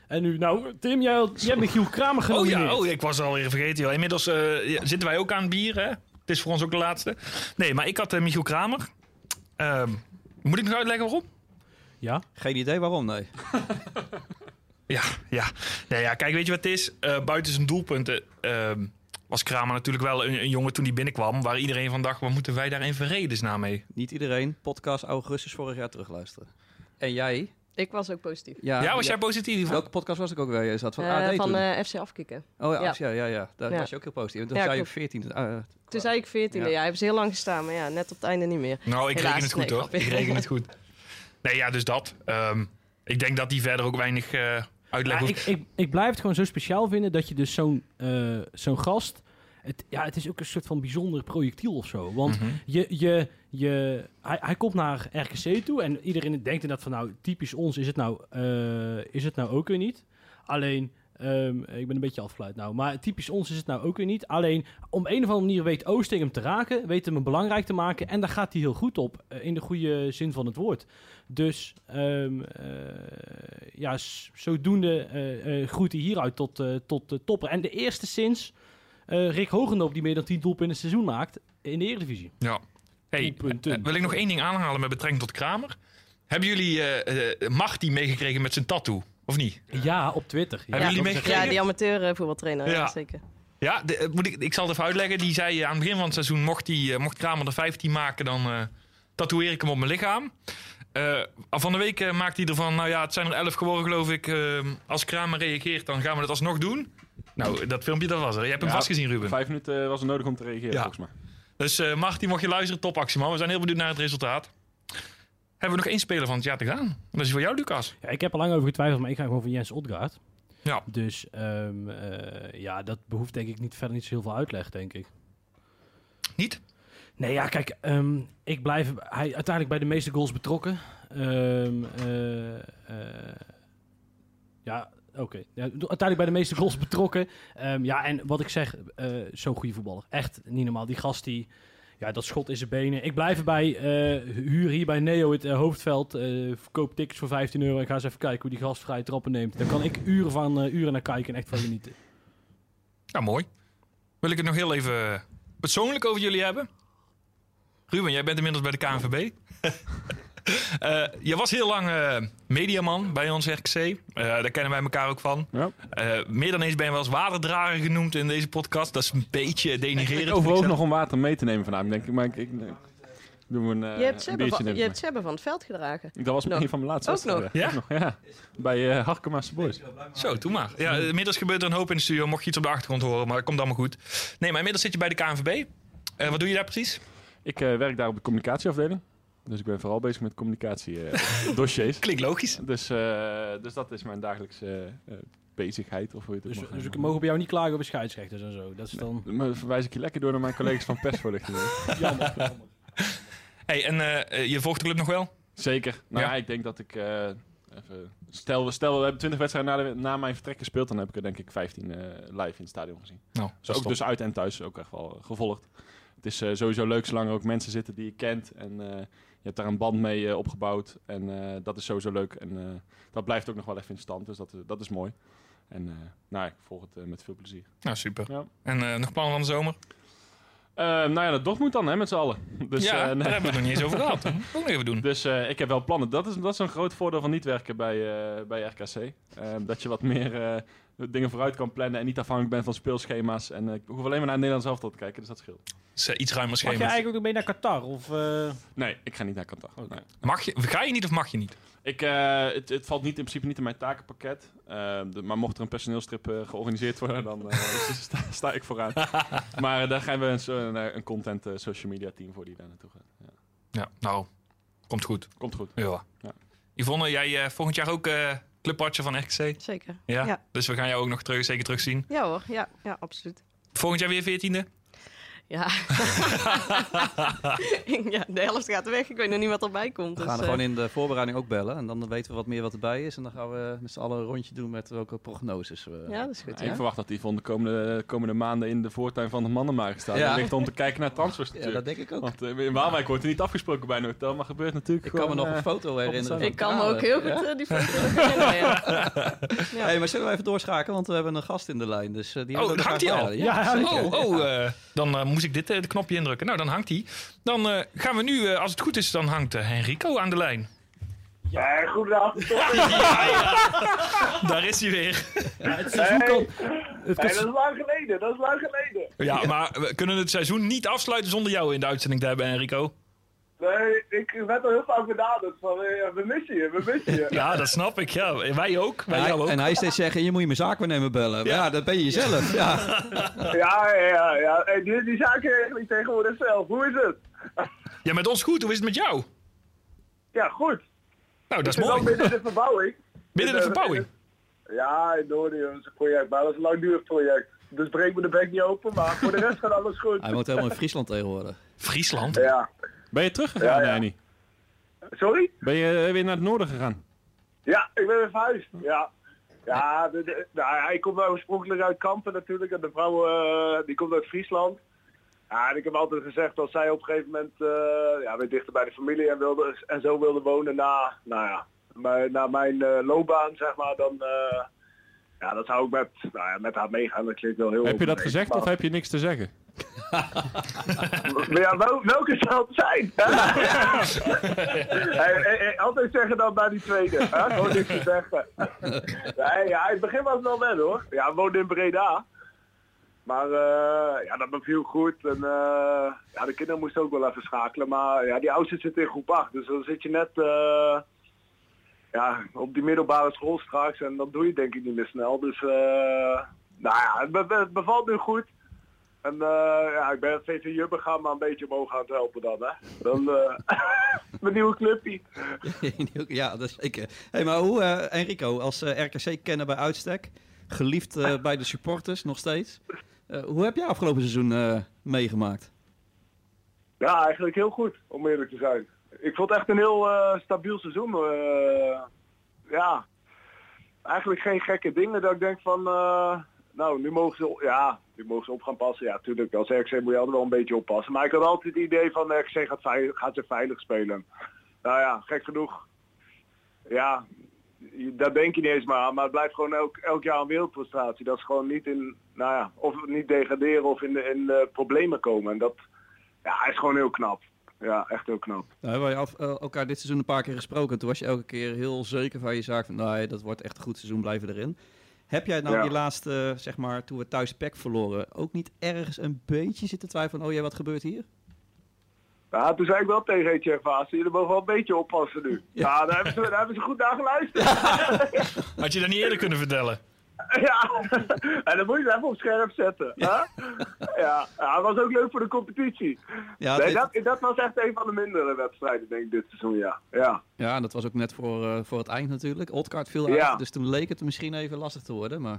En nu, nou, Tim, jij, had- jij hebt Michiel Kramer Oh genomineerd. ja, oh, ik was alweer vergeten. Joh. Inmiddels eh, zitten wij ook aan het bier, hè? Het is voor ons ook de laatste. Nee, maar ik had eh, Michiel Kramer. Ehm, moet ik nog uitleggen waarom? Ja? Geen idee waarom, nee. Ja, ja. Nee, ja kijk, weet je wat het is? Eh, buiten zijn doelpunten ehm, was Kramer natuurlijk wel een, een jongen toen hij binnenkwam... waar iedereen van dacht, wat moeten wij daar in vredesnaam mee? Niet iedereen. Podcast augustus vorig jaar terugluisteren. En jij? Ik was ook positief. Ja, was jij positief? Welke podcast was ik ook weer? Je zat van Eh, AD van toen. eh, FC Afkikken. oh ja, ja. ja. Daar Ja. was je ook heel positief. En toen Ja, zei je klopt. 14. ah, Toen zei ik 14e, Ja. ja. hebben ze heel lang gestaan, maar ja, net op het einde niet meer. Nou, ik Helaas, reken het goed nee, hoor. Ik reken het goed. Nee, ja, dus dat. Ehm, ik denk dat hij verder ook weinig eh uitleg Ja, hoeft. ik, ik, ik blijf het gewoon zo speciaal vinden dat je dus zo'n eh, zo'n gast... Het, ja, het is ook een soort van bijzonder projectiel of zo. Want Mhm. je, je, je, hij, hij komt naar RKC toe en iedereen denkt inderdaad van... nou, typisch ons is het nou, eh, is het nou ook weer niet. Alleen, ehm, ik ben een beetje afgeleid nou... maar typisch ons is het nou ook weer niet. Alleen, om een of andere manier weet Oosting hem te raken... weet hem belangrijk te maken... en daar gaat hij heel goed op, eh, in de goede zin van het woord. Dus ehm, eh, ja, zodoende eh, groeit hij hieruit tot, tot de topper. En de eerste sinds eh, Rick Hogendoop, die meer dan 10 doelpunten in het seizoen maakt in de Eredivisie. Ja. Hey, Doelpunten. eh, wil ik nog één ding aanhalen met betrekking tot Kramer? Hebben jullie eh eh Marty meegekregen met zijn tattoo? Of niet? Ja, op Twitter. Ja, Hebben jullie meegekregen? Ja, die amateur eh, voetbaltrainer, ja. Zeker. Ja, de- eh, moet ik, ik zal het even uitleggen. Die zei eh, aan het begin van het seizoen, mocht, die, eh, mocht Kramer er 15 maken, dan eh tatoeëer ik hem op mijn lichaam. Eh, van de week eh, maakt hij ervan, nou ja, het zijn er 11 geworden geloof ik. Eh, als Kramer reageert, dan gaan we dat alsnog doen. Nou, dat filmpje, dat was er. Je hebt hem Ja, vast gezien, Ruben. Vijf minuten eh, was er nodig om te reageren, Ja. volgens mij. Dus eh Marty, mocht je luisteren, topactie man. We zijn heel benieuwd naar het resultaat. Hebben we nog één speler van het jaar te gaan? Dat is voor jou, Lucas. Ja, ik heb er lang over getwijfeld, maar ik ga gewoon voor Jens Odgaard. Ja. Dus ehm, eh, ja, dat behoeft denk ik niet, verder niet zo heel veel uitleg, denk ik. Niet? Nee, ja, kijk, ehm, ik blijf hij uiteindelijk bij de meeste goals betrokken. Eh, ja, oké. Ja, uiteindelijk bij de meeste goals betrokken. Ehm, ja, en wat ik zeg, eh, zo'n goede voetballer. Echt niet normaal. Die gast die, ja, dat schot in zijn benen. Ik blijf erbij. eh huur hier bij Neo het eh, hoofdveld. eh verkoop tickets voor 15 euro en ga eens even kijken hoe die gast vrije trappen neemt. Daar kan ik uren van eh, uren naar kijken en echt van genieten. Ja, mooi. Wil ik het nog heel even persoonlijk over jullie hebben? Ruben, jij bent inmiddels bij de KNVB. Eh, je was heel lang eh, mediaman bij ons RKC. Eh, daar kennen wij elkaar ook van. Ja. Eh, meer dan eens ben je wel eens waterdrager genoemd in deze podcast. Dat is een beetje denigrerend. Ik overwoog zelf. nog om water mee te nemen vanavond, denk ik. Maar ik, ik, doe een, eh, je hebt een Sebbe van, je hebt van het veld gedragen. Dat was nog. een van mijn laatste Ook nog? Ja? Ook nog, ja. Bij eh Harkema's Boys. Zo, doe maar. Ja, inmiddels gebeurt er een hoop in de studio. Mocht je iets op de achtergrond horen, maar dat komt allemaal goed. Nee, maar inmiddels zit je bij de KNVB. Eh, wat doe je daar precies? Ik eh, werk daar op de communicatieafdeling. Dus ik ben vooral bezig met communicatiedossiers. Klinkt logisch. dus, eh, dus dat is mijn dagelijkse eh, bezigheid. Of hoe je het ook Dus, mag dus we noemen. mogen bij jou niet klagen over scheidsrechters en zo. Dat is dan Maar verwijs ik je lekker door naar mijn collega's van persvoorlichting. jammer. Hey, en eh, eh, je volgt de club nog wel? Zeker. Nou Ja. ja, ik denk dat ik... eh, even, stel, stel, we hebben 20 wedstrijden na, de- na mijn vertrek gespeeld. Dan heb ik er denk ik 15 eh, live in het stadion gezien. Nou, Dus ook dus uit en thuis ook echt wel eh, gevolgd. Het is eh, sowieso leuk zolang er ook mensen zitten die je kent. En eh, hebt daar een band mee eh, opgebouwd. En eh, dat is sowieso leuk. En eh, dat blijft ook nog wel even in stand. Dus dat, dat is mooi. En nou, ik volg het met veel plezier. Nou, super. Ja. En nog plannen van de zomer? Nou ja, dat Dortmund dan, hè, met z'n allen. Dus, ja, eh, daar nee. hebben we het nog niet eens over gehad. Ook nog even doen. Dus ik heb wel plannen. Dat is, dat is een groot voordeel van niet werken bij, bij RKC. Dat je wat meer dingen vooruit kan plannen en niet afhankelijk bent van speelschema's. En eh, ik hoef alleen maar naar het Nederlands elftal te kijken, dus dat scheelt. is, eh, iets ruimer Mag je schema. eigenlijk ook mee naar Qatar? Of, eh, Nee, ik ga niet naar Qatar. Nee. Mag je, ga je niet of mag je niet? Ik, eh, het, het valt niet, in principe niet in mijn takenpakket. Eh, de- maar mocht er een personeelstrip georganiseerd worden, dan eh, sta, sta ik vooraan. maar daar gaan we een, zo- een, een content social media team voor die daar naartoe gaat. Ja. Ja, nou, komt goed. Komt goed. Ja. Ja. Yvonne, jij eh, volgend jaar ook clubwatcher van RKC? Zeker. Ja? Ja. Dus we gaan jou ook nog terug, zeker terugzien. Ja hoor, ja, ja absoluut. Volgend jaar weer veertiende? Ja. ja, de helft gaat weg. Ik weet nog niet wat erbij komt. We dus, gaan er eh, gewoon in de voorbereiding ook bellen. En dan weten we wat meer wat erbij is. En dan gaan we met z'n allen een rondje doen met welke prognoses we... Ja, dat is goed. Ik Ja. verwacht dat die van de komende, komende maanden in de voortuin van de mannenmarkt staat. Ja. Ligt om te kijken naar transfers Ja, dat denk ik ook. Want eh, in Waalwijk wordt er niet afgesproken bij een hotel, maar gebeurt natuurlijk Ik kan me nog een eh, foto herinneren. Ik kan me ook heel goed Ja? die foto herinneren. Ja. Hey, maar zullen we even doorschakelen? Want we hebben een gast in de lijn. Dus, die Oh, hangt die al? Ja, hij. Oh, oh eh, dan moest ik dit eh, de knopje indrukken. Nou, dan hangt hij. Dan eh, gaan we nu, eh, als het goed is, dan hangt Henrico aan de lijn. Ja, goedenavond. Daar is hij weer. ja, het seizoen kan... Het Nee, kan dat is lang geleden, dat is lang geleden. Ja, maar we kunnen het seizoen niet afsluiten zonder jou in de uitzending te hebben, Henrico. Nee, ik werd al heel vaak benaderd van, eh, we missen je, we missen je. Ja, dat snap ik. Ja, wij ook. Wij En jou hij, ook. en hij steeds zeggen, je moet je mijn zaakwaarnemer bellen. Ja, dat ben je zelf. Ja. Ja, ja, ja. ja. Hey, die, die zaken regel ik tegenwoordig zelf. Hoe is het? Ja, met ons goed. Hoe is het met jou? Ja, goed. Nou, dat is mooi. midden in de verbouwing. Binnen de verbouwing. Ja, in Noorden is een project, maar dat is een langdurig project. Dus breek me de bek niet open, maar voor de rest gaat alles goed. Hij woont helemaal in Friesland tegenwoordig. Friesland? Ja. Ben je teruggegaan, Ja. Annie? Sorry? Ben je eh, weer naar het noorden gegaan? Ja, ik ben weer verhuisd. Ja. Ja, de, de- nou ja, ik kom wel oorspronkelijk uit Kampen natuurlijk. En de vrouw eh, die komt uit Friesland. Ja, en ik heb altijd gezegd als zij op een gegeven moment eh, ja, weer dichter bij de familie en, wilde, en zo wilde wonen na, nou ja, bij- na mijn loopbaan, zeg maar, dan ja, dat zou ik met, nou ja, met haar meegaan. Dat klinkt wel heel Heb je dat gezegd maar- of heb je niks te zeggen? Maar ja, wel, welke zal het zijn? hey, hey, hey, altijd zeggen dan bij die tweede. Hè? Gewoon niks te zeggen. nee, ja, in het begin was het wel wel hoor. Ja, we woonden in Breda. Maar eh, ja, dat beviel goed. En eh, ja, de kinderen moesten ook wel even schakelen. Maar ja, die oudste zit in groep 8. Dus dan zit je net eh, ja, op die middelbare school straks. En dat doe je denk ik niet meer snel. Dus nou ja, het, be- het bevalt nu goed. En eh, ja, ik ben het VV Jubber gaan maar een beetje omhoog aan het helpen dan, hè. Dan, eh mijn nieuwe clubpie. ja, dat is zeker. Hey, maar hoe, eh, Enrico, als RKC-kenner bij uitstek, geliefd bij de supporters nog steeds. Hoe heb jij afgelopen seizoen meegemaakt? Ja, eigenlijk heel goed, om eerlijk te zijn. Ik vond het echt een heel stabiel seizoen. ja, eigenlijk geen gekke dingen dat ik denk van, nou, nu mogen ze, ja, nu mogen ze op gaan passen. Ja, natuurlijk, als RKC moet je altijd wel een beetje oppassen. Maar ik had altijd het idee van, RKC gaat, gaat ze veilig spelen. Nou ja, gek genoeg. Ja, je- daar denk je niet eens maar. Maar het blijft gewoon elk, elk jaar een wereldprestatie. Dat is gewoon niet in, nou ja, of niet degraderen of in de, in problemen komen. En dat, ja, is gewoon heel knap. Ja, echt heel knap. Nou, we hebben je eh, elkaar dit seizoen een paar keer gesproken. Toen was je elke keer heel zeker van je zaak. Van, nee, dat wordt echt een goed seizoen, blijven erin. Heb jij nou Ja. die laatste, zeg maar, toen we thuis PEC verloren, ook niet ergens een beetje zitten twijfelen? Oh jee, wat gebeurt hier? Ja, toen zei ik wel tegen Etienne Vaas, jullie mogen wel een beetje oppassen nu. Ja, daar, hebben ze, daar hebben ze goed naar geluisterd. Had je dat niet eerder kunnen vertellen? Ja, en dan moet je het even op scherp zetten. hè? Ja, ja, was ook leuk voor de competitie. Ja, Nee, dit- dat, dat was echt een van de mindere wedstrijden, denk ik, dit seizoen, ja. Ja, ja, en dat was ook net voor, eh, voor het eind natuurlijk. Oldkaart viel Ja. uit, dus toen leek het misschien even lastig te worden. Maar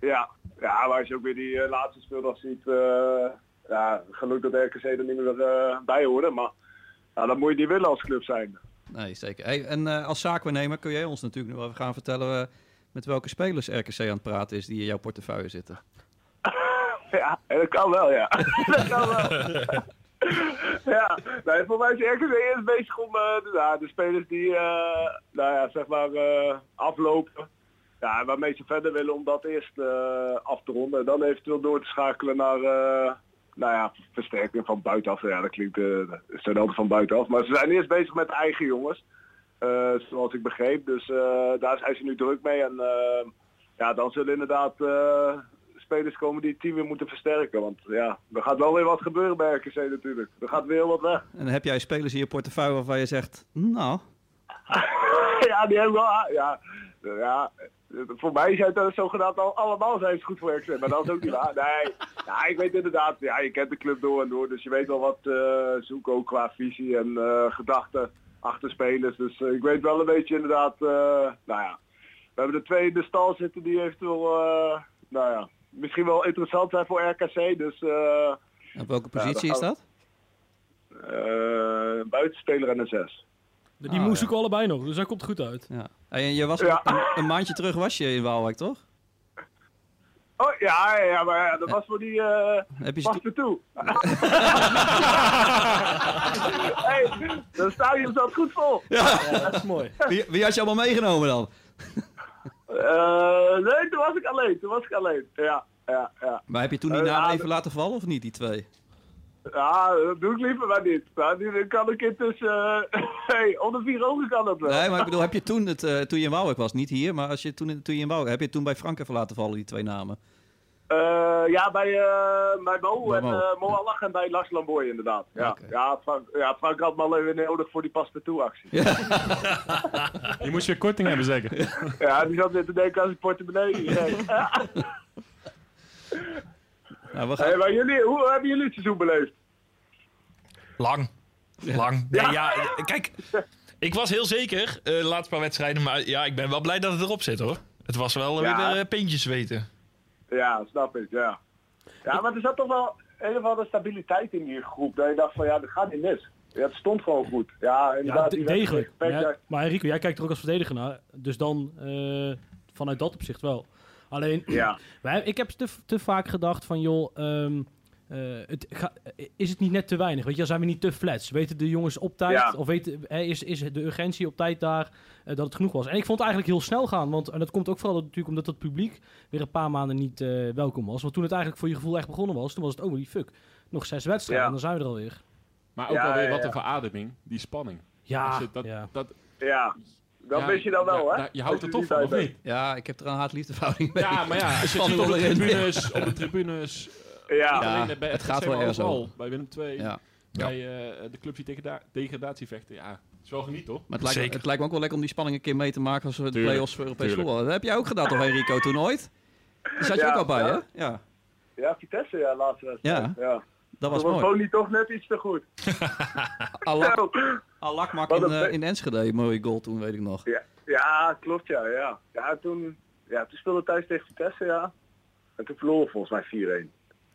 ja. ja maar als je ook weer die eh, laatste speeldag ziet, eh, ja, geluk dat RKC er niet meer bij hoorde, maar ja, dat moet je niet willen als club zijn. nee, zeker. Hey, en als zaakwaarnemer kun jij ons natuurlijk nog even gaan vertellen... met welke spelers RKC aan het praten is die in jouw portefeuille zitten. Ja, dat kan wel, ja. ja, nee, voor mij is RKC eerst bezig om eh, de, ja, de spelers die, eh, nou ja, zeg maar, eh, aflopen. Ja, waarmee ze verder willen om dat eerst af te ronden. En dan eventueel door te schakelen naar, nou ja, versterking van buitenaf. Ja, dat klinkt, zijn altijd van buitenaf. Maar ze zijn eerst bezig met eigen jongens. Eh, zoals ik begreep. Dus eh, daar zijn ze nu druk mee. En eh, ja, dan zullen inderdaad spelers komen die het team weer moeten versterken. Want ja, er gaat wel weer wat gebeuren bij RKC natuurlijk. Er gaat weer wat weg. En heb jij spelers in je portefeuille waarvan je zegt... Nou, ja, die hebben wel... Ja, ja, voor mij zijn het zogenaamd al, allemaal zijn goed voor RKC. Maar dat is ook niet waar. Nee, ja, ik weet inderdaad... Ja, je kent de club door en door. Dus je weet wel wat eh zoeken ook qua visie en gedachten achter spelers. Dus eh, ik weet wel een beetje inderdaad... eh, nou ja, we hebben er twee in de stal zitten die eventueel... eh, nou ja, misschien wel interessant zijn voor RKC. Dus... eh, op welke positie is dat? eh, buitenspeler en een 6. Die Ah, moest ja. ik allebei nog, dus hij komt goed uit. Ja. En je was Ja. een, een maandje terug was je in Waalwijk, toch? Oh ja, ja, maar ja, dat was voor die eh Heb je pas toe. hey, dat stadion zat goed vol. Ja, dat is mooi. wie, wie had je allemaal meegenomen dan? Eh, nee, toen was ik alleen. Toen was ik alleen. Ja, ja, ja. Maar heb je toen die Eh, naam ja, even laten vallen of niet, die twee? Ja, dat doe ik liever maar niet. Nou, nu kan ik intussen... eh hey, onder vier ogen kan dat wel. Nee, maar ik bedoel, heb je toen, het, eh, toen je in Waalwijk was, niet hier, maar als je toen, toen je in Waalwijk, heb je toen bij Frank even laten vallen, die twee namen? Eh, ja, bij, eh bij Mo Bij en Mo. eh Mo Allah en bij Lars Lamboy inderdaad. Ja, ja, Frank, ja, Frank had me al even nodig voor die pas toe actie. Je moest weer korting hebben, zeker? Ja, die zat weer te denken als ik portemonnee. Nou, we gaan... Hey, maar jullie, hoe hebben jullie het seizoen beleefd? Lang. Lang. Nee, ja. kijk. Ik was heel zeker eh, de laatste paar wedstrijden. Maar ja, ik ben wel blij dat het erop zit hoor. Het was wel Ja. weer uh, peentjes weten. Ja, snap ik, ja. Ja, maar er zat toch wel een of andere stabiliteit in die groep. Dat je dacht van, ja, dat gaat niet mis. Ja, het stond gewoon goed. Ja, Ja, inderdaad. de- die degelijk. wedstrijd- Ja, maar Enrico, jij kijkt er ook als verdediger naar. Dus dan eh, vanuit dat opzicht wel. Alleen, Ja, wij, ik heb te, te vaak gedacht van, joh, ehm, eh, het ga- is het niet net te weinig? Weet je, zijn we niet te flats? Weten de jongens op tijd, Ja. of weten, hè, is, is de urgentie op tijd daar, eh, dat het genoeg was? En ik vond het eigenlijk heel snel gaan, want en dat komt ook vooral natuurlijk omdat het publiek weer een paar maanden niet eh, welkom was. Want toen het eigenlijk voor je gevoel echt begonnen was, toen was het, oh die fuck, nog zes wedstrijden Ja. en dan zijn we er alweer. Maar ook Ja, alweer wat ja. een verademing, die spanning. Ja, dat, ja. dat, ja. Dat ja, wist je dan wel, ja, hè? Je houdt er Als toch niet van, of niet? Ja, ik heb er een haat-liefdeverhouding mee. Ja, maar ja, als je het ziet op de tribunes, op de tribunes, Ja, Ja, het gaat wel ergens over. Bij Willem II, Ja. bij eh, de clubs die tegen da- degradatie vechten. Ja, het is wel geniet, toch? Maar het lijkt, Zeker. het lijkt me ook wel lekker om die spanning een keer mee te maken als we de play-offs voor Europees voetbal. Dat heb jij ook gedaan toch, Enrico, toen ooit? Daar zat je Ja, ook al bij, ja. hè? Ja, ja Vitesse, ja, laatste wedstrijd. Ja. ja. dat was mooi. Pony toch net iets te goed. Zo. Alakmak Wat in, eh, in Enschede, mooie goal toen, weet ik nog. Ja, ja klopt, ja, ja. Ja, toen, ja, toen speelde thuis tegen Vitesse, ja. En toen verloren volgens mij 4-1.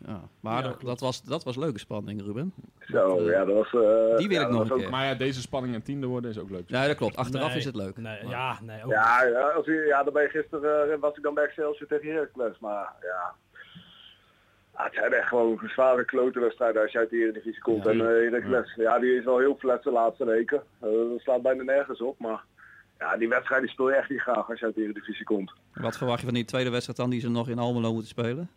Ja, maar Ja, dat, was, dat was leuke spanning, Ruben. Zo, Dat, eh, ja, dat was... eh, die wil ja, ik nog een keer. Maar ja, deze spanning en tiende worden is ook leuk. Ja, dat klopt. Achteraf Nee, is het leuk. Nee, Maar- ja, nee, ook Ja, ja, als u, ja, dan ben je gisteren was ik dan bij Excelsior tegen Heracles, maar ja. Ah, het zijn echt gewoon zware klote wedstrijden als je uit de Eredivisie komt. Ja, en eh Heracles, ja. die is wel heel flat de laatste weken. Eh, dat slaat bijna nergens op, maar ja, die wedstrijd die speel je echt niet graag als je uit de Eredivisie komt. Wat verwacht je van die tweede wedstrijd dan die ze nog in Almelo moeten spelen?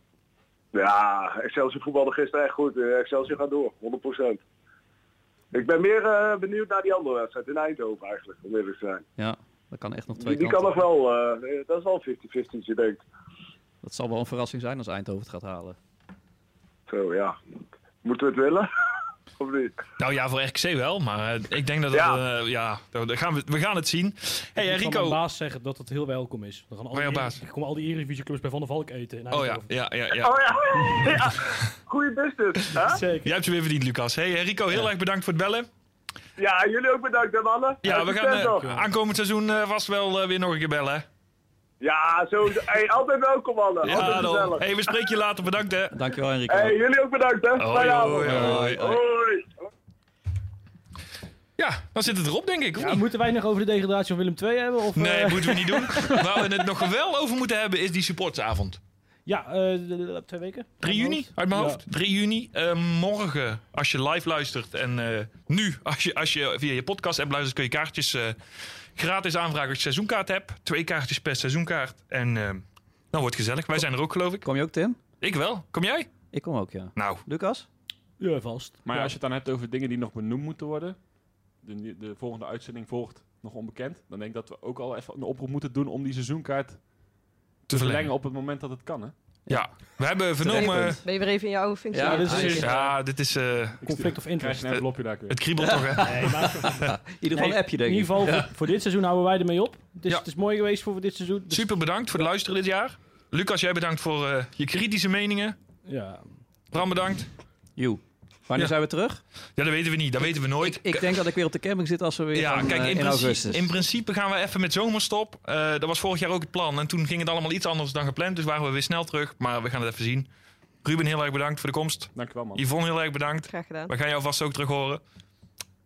Ja, Excelsior voetbalde gisteren echt goed. Eh, Excelsior gaat door, 100%. Ik ben meer benieuwd naar die andere wedstrijd in Eindhoven eigenlijk, om eerlijk te zijn. Ja, dat kan echt nog twee Die, die kan nog wel, dat is wel 50-50 je denkt. Dat zal wel een verrassing zijn als Eindhoven het gaat halen. Zo ja, moeten we het willen? of niet? Nou ja, voor RKC wel, maar eh, ik denk dat Ja. eh, ja, dat gaan we, we gaan het zien. Hey, eh, Ik mijn Rico. baas zeggen dat het heel welkom is. Dan gaan al die, baas? Er komen al die Eredivisie-clubs bij Van der Valk eten. in Oh ja, ja, ja, ja. Oh ja, ja. goede business. Hè? Zeker. Jij hebt ze weer verdiend, Lucas. Hey, eh, Rico, heel erg bedankt voor het bellen. Ja, jullie ook bedankt hè mannen. Ja, we gaan eh, aankomend seizoen eh, vast wel eh, weer nog een keer bellen. Ja, zo, hey, altijd welkom mannen. Ja, altijd dan. gezellig. Hey, we spreken je later. Bedankt, hè. Dankjewel Enrico. Hey, jullie ook bedankt hè. Hoi, hoi, avond. hoi. Hoi. Ja, dan zit het erop, denk ik. Ja, moeten wij nog over de degradatie van Willem II hebben? Of, Nee, eh, moeten we niet doen. Waar we het nog wel over moeten hebben, is die supportsavond. Ja, eh, twee weken. 3 juni, uit mijn Ja. hoofd. 3 juni. Eh, morgen, als je live luistert. En eh, nu, als je, als je via je podcast app luistert, kun je kaartjes eh, gratis aanvragen als je seizoenkaart hebt. Twee kaartjes per seizoenkaart. En eh dan wordt het gezellig. Wij zijn er ook, geloof ik. Kom je ook Tim? Ik wel. Kom jij? Ik kom ook ja. Nou, Lucas? Ja, vast. Maar Ja. als je het dan hebt over dingen die nog benoemd moeten worden. De, de volgende uitzending volgt nog onbekend. Dan denk ik dat we ook al even een oproep moeten doen om die seizoenkaart te te verlengen verlengen. op het moment dat het kan. Hè? Ja, we hebben vernomen... Ben je weer even in je oude functie? Ja, dit is- kijken? Ja, dit is... eh, Conflict of Krijg interest. je een envelopje daar weer. het kriebelt toch, hè? Nee, maar In ieder geval Nee, een appje denk in ik. ieder geval, voor, voor dit seizoen houden wij ermee op. Het is, Ja. het is mooi geweest voor dit seizoen. Dus- Super bedankt voor het luisteren dit jaar. Lucas, jij bedankt voor eh, je kritische meningen. Ja. Bram, bedankt. Joe. Wanneer Ja. zijn we terug? Ja, dat weten we niet. Dat weten we nooit. Ik, ik denk dat ik weer op de camping zit als we weer Ja, gaan, kijk, eh, in, in principe, augustus. in principe gaan we even met zomerstop. Eh, dat was vorig jaar ook het plan. En toen ging het allemaal iets anders dan gepland. Dus waren we weer snel terug. Maar we gaan het even zien. Ruben, heel erg bedankt voor de komst. Dankjewel man. Yvonne, heel erg bedankt. Graag gedaan. We gaan jou vast ook terug horen.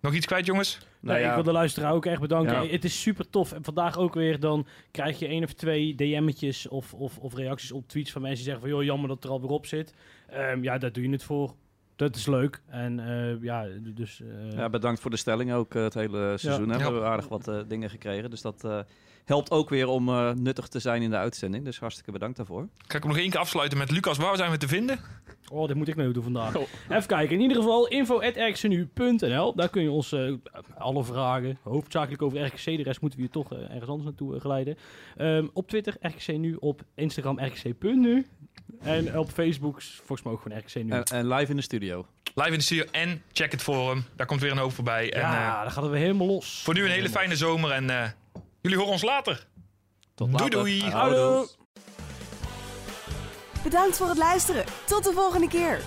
Nog iets kwijt, jongens? Nou Nee, ja, Ik wil de luisteraar ook echt bedanken. Ja. Het is super tof. En vandaag ook weer, dan krijg je één of twee DM'tjes of, of, of reacties op tweets van mensen die zeggen van... joh, jammer dat het er alweer op zit. Ehm, ja, daar doe je het voor. Dat is leuk. En eh, ja, dus... eh, ja, bedankt voor de stelling ook eh, het hele seizoen. Ja. Hè. We Ja. hebben aardig wat eh, dingen gekregen. Dus dat eh, helpt ook weer om eh, nuttig te zijn in de uitzending. Dus hartstikke bedankt daarvoor. Ga ik hem nog één keer afsluiten met Lucas. Waar zijn we te vinden? Oh, dit moet ik nou doen vandaag. Oh. Even kijken. In ieder geval info.rkcnu.nl. Daar kun je ons eh, alle vragen, hoofdzakelijk over RKC. De rest moeten we je toch eh, ergens anders naartoe geleiden. Ehm, op Twitter RKC Nu. Op Instagram RKC.nu. En op Facebook volgens mij ook gewoon RKC Nu. En, en live in de studio. Live in de studio en check het forum. Daar komt weer een hoop voorbij. En, ja, dan gaat het weer helemaal los. voor nu een hele fijne zomer. En eh, jullie horen ons later. Tot Doei, later. doei. Houdoe. Bedankt voor het luisteren. Tot de volgende keer.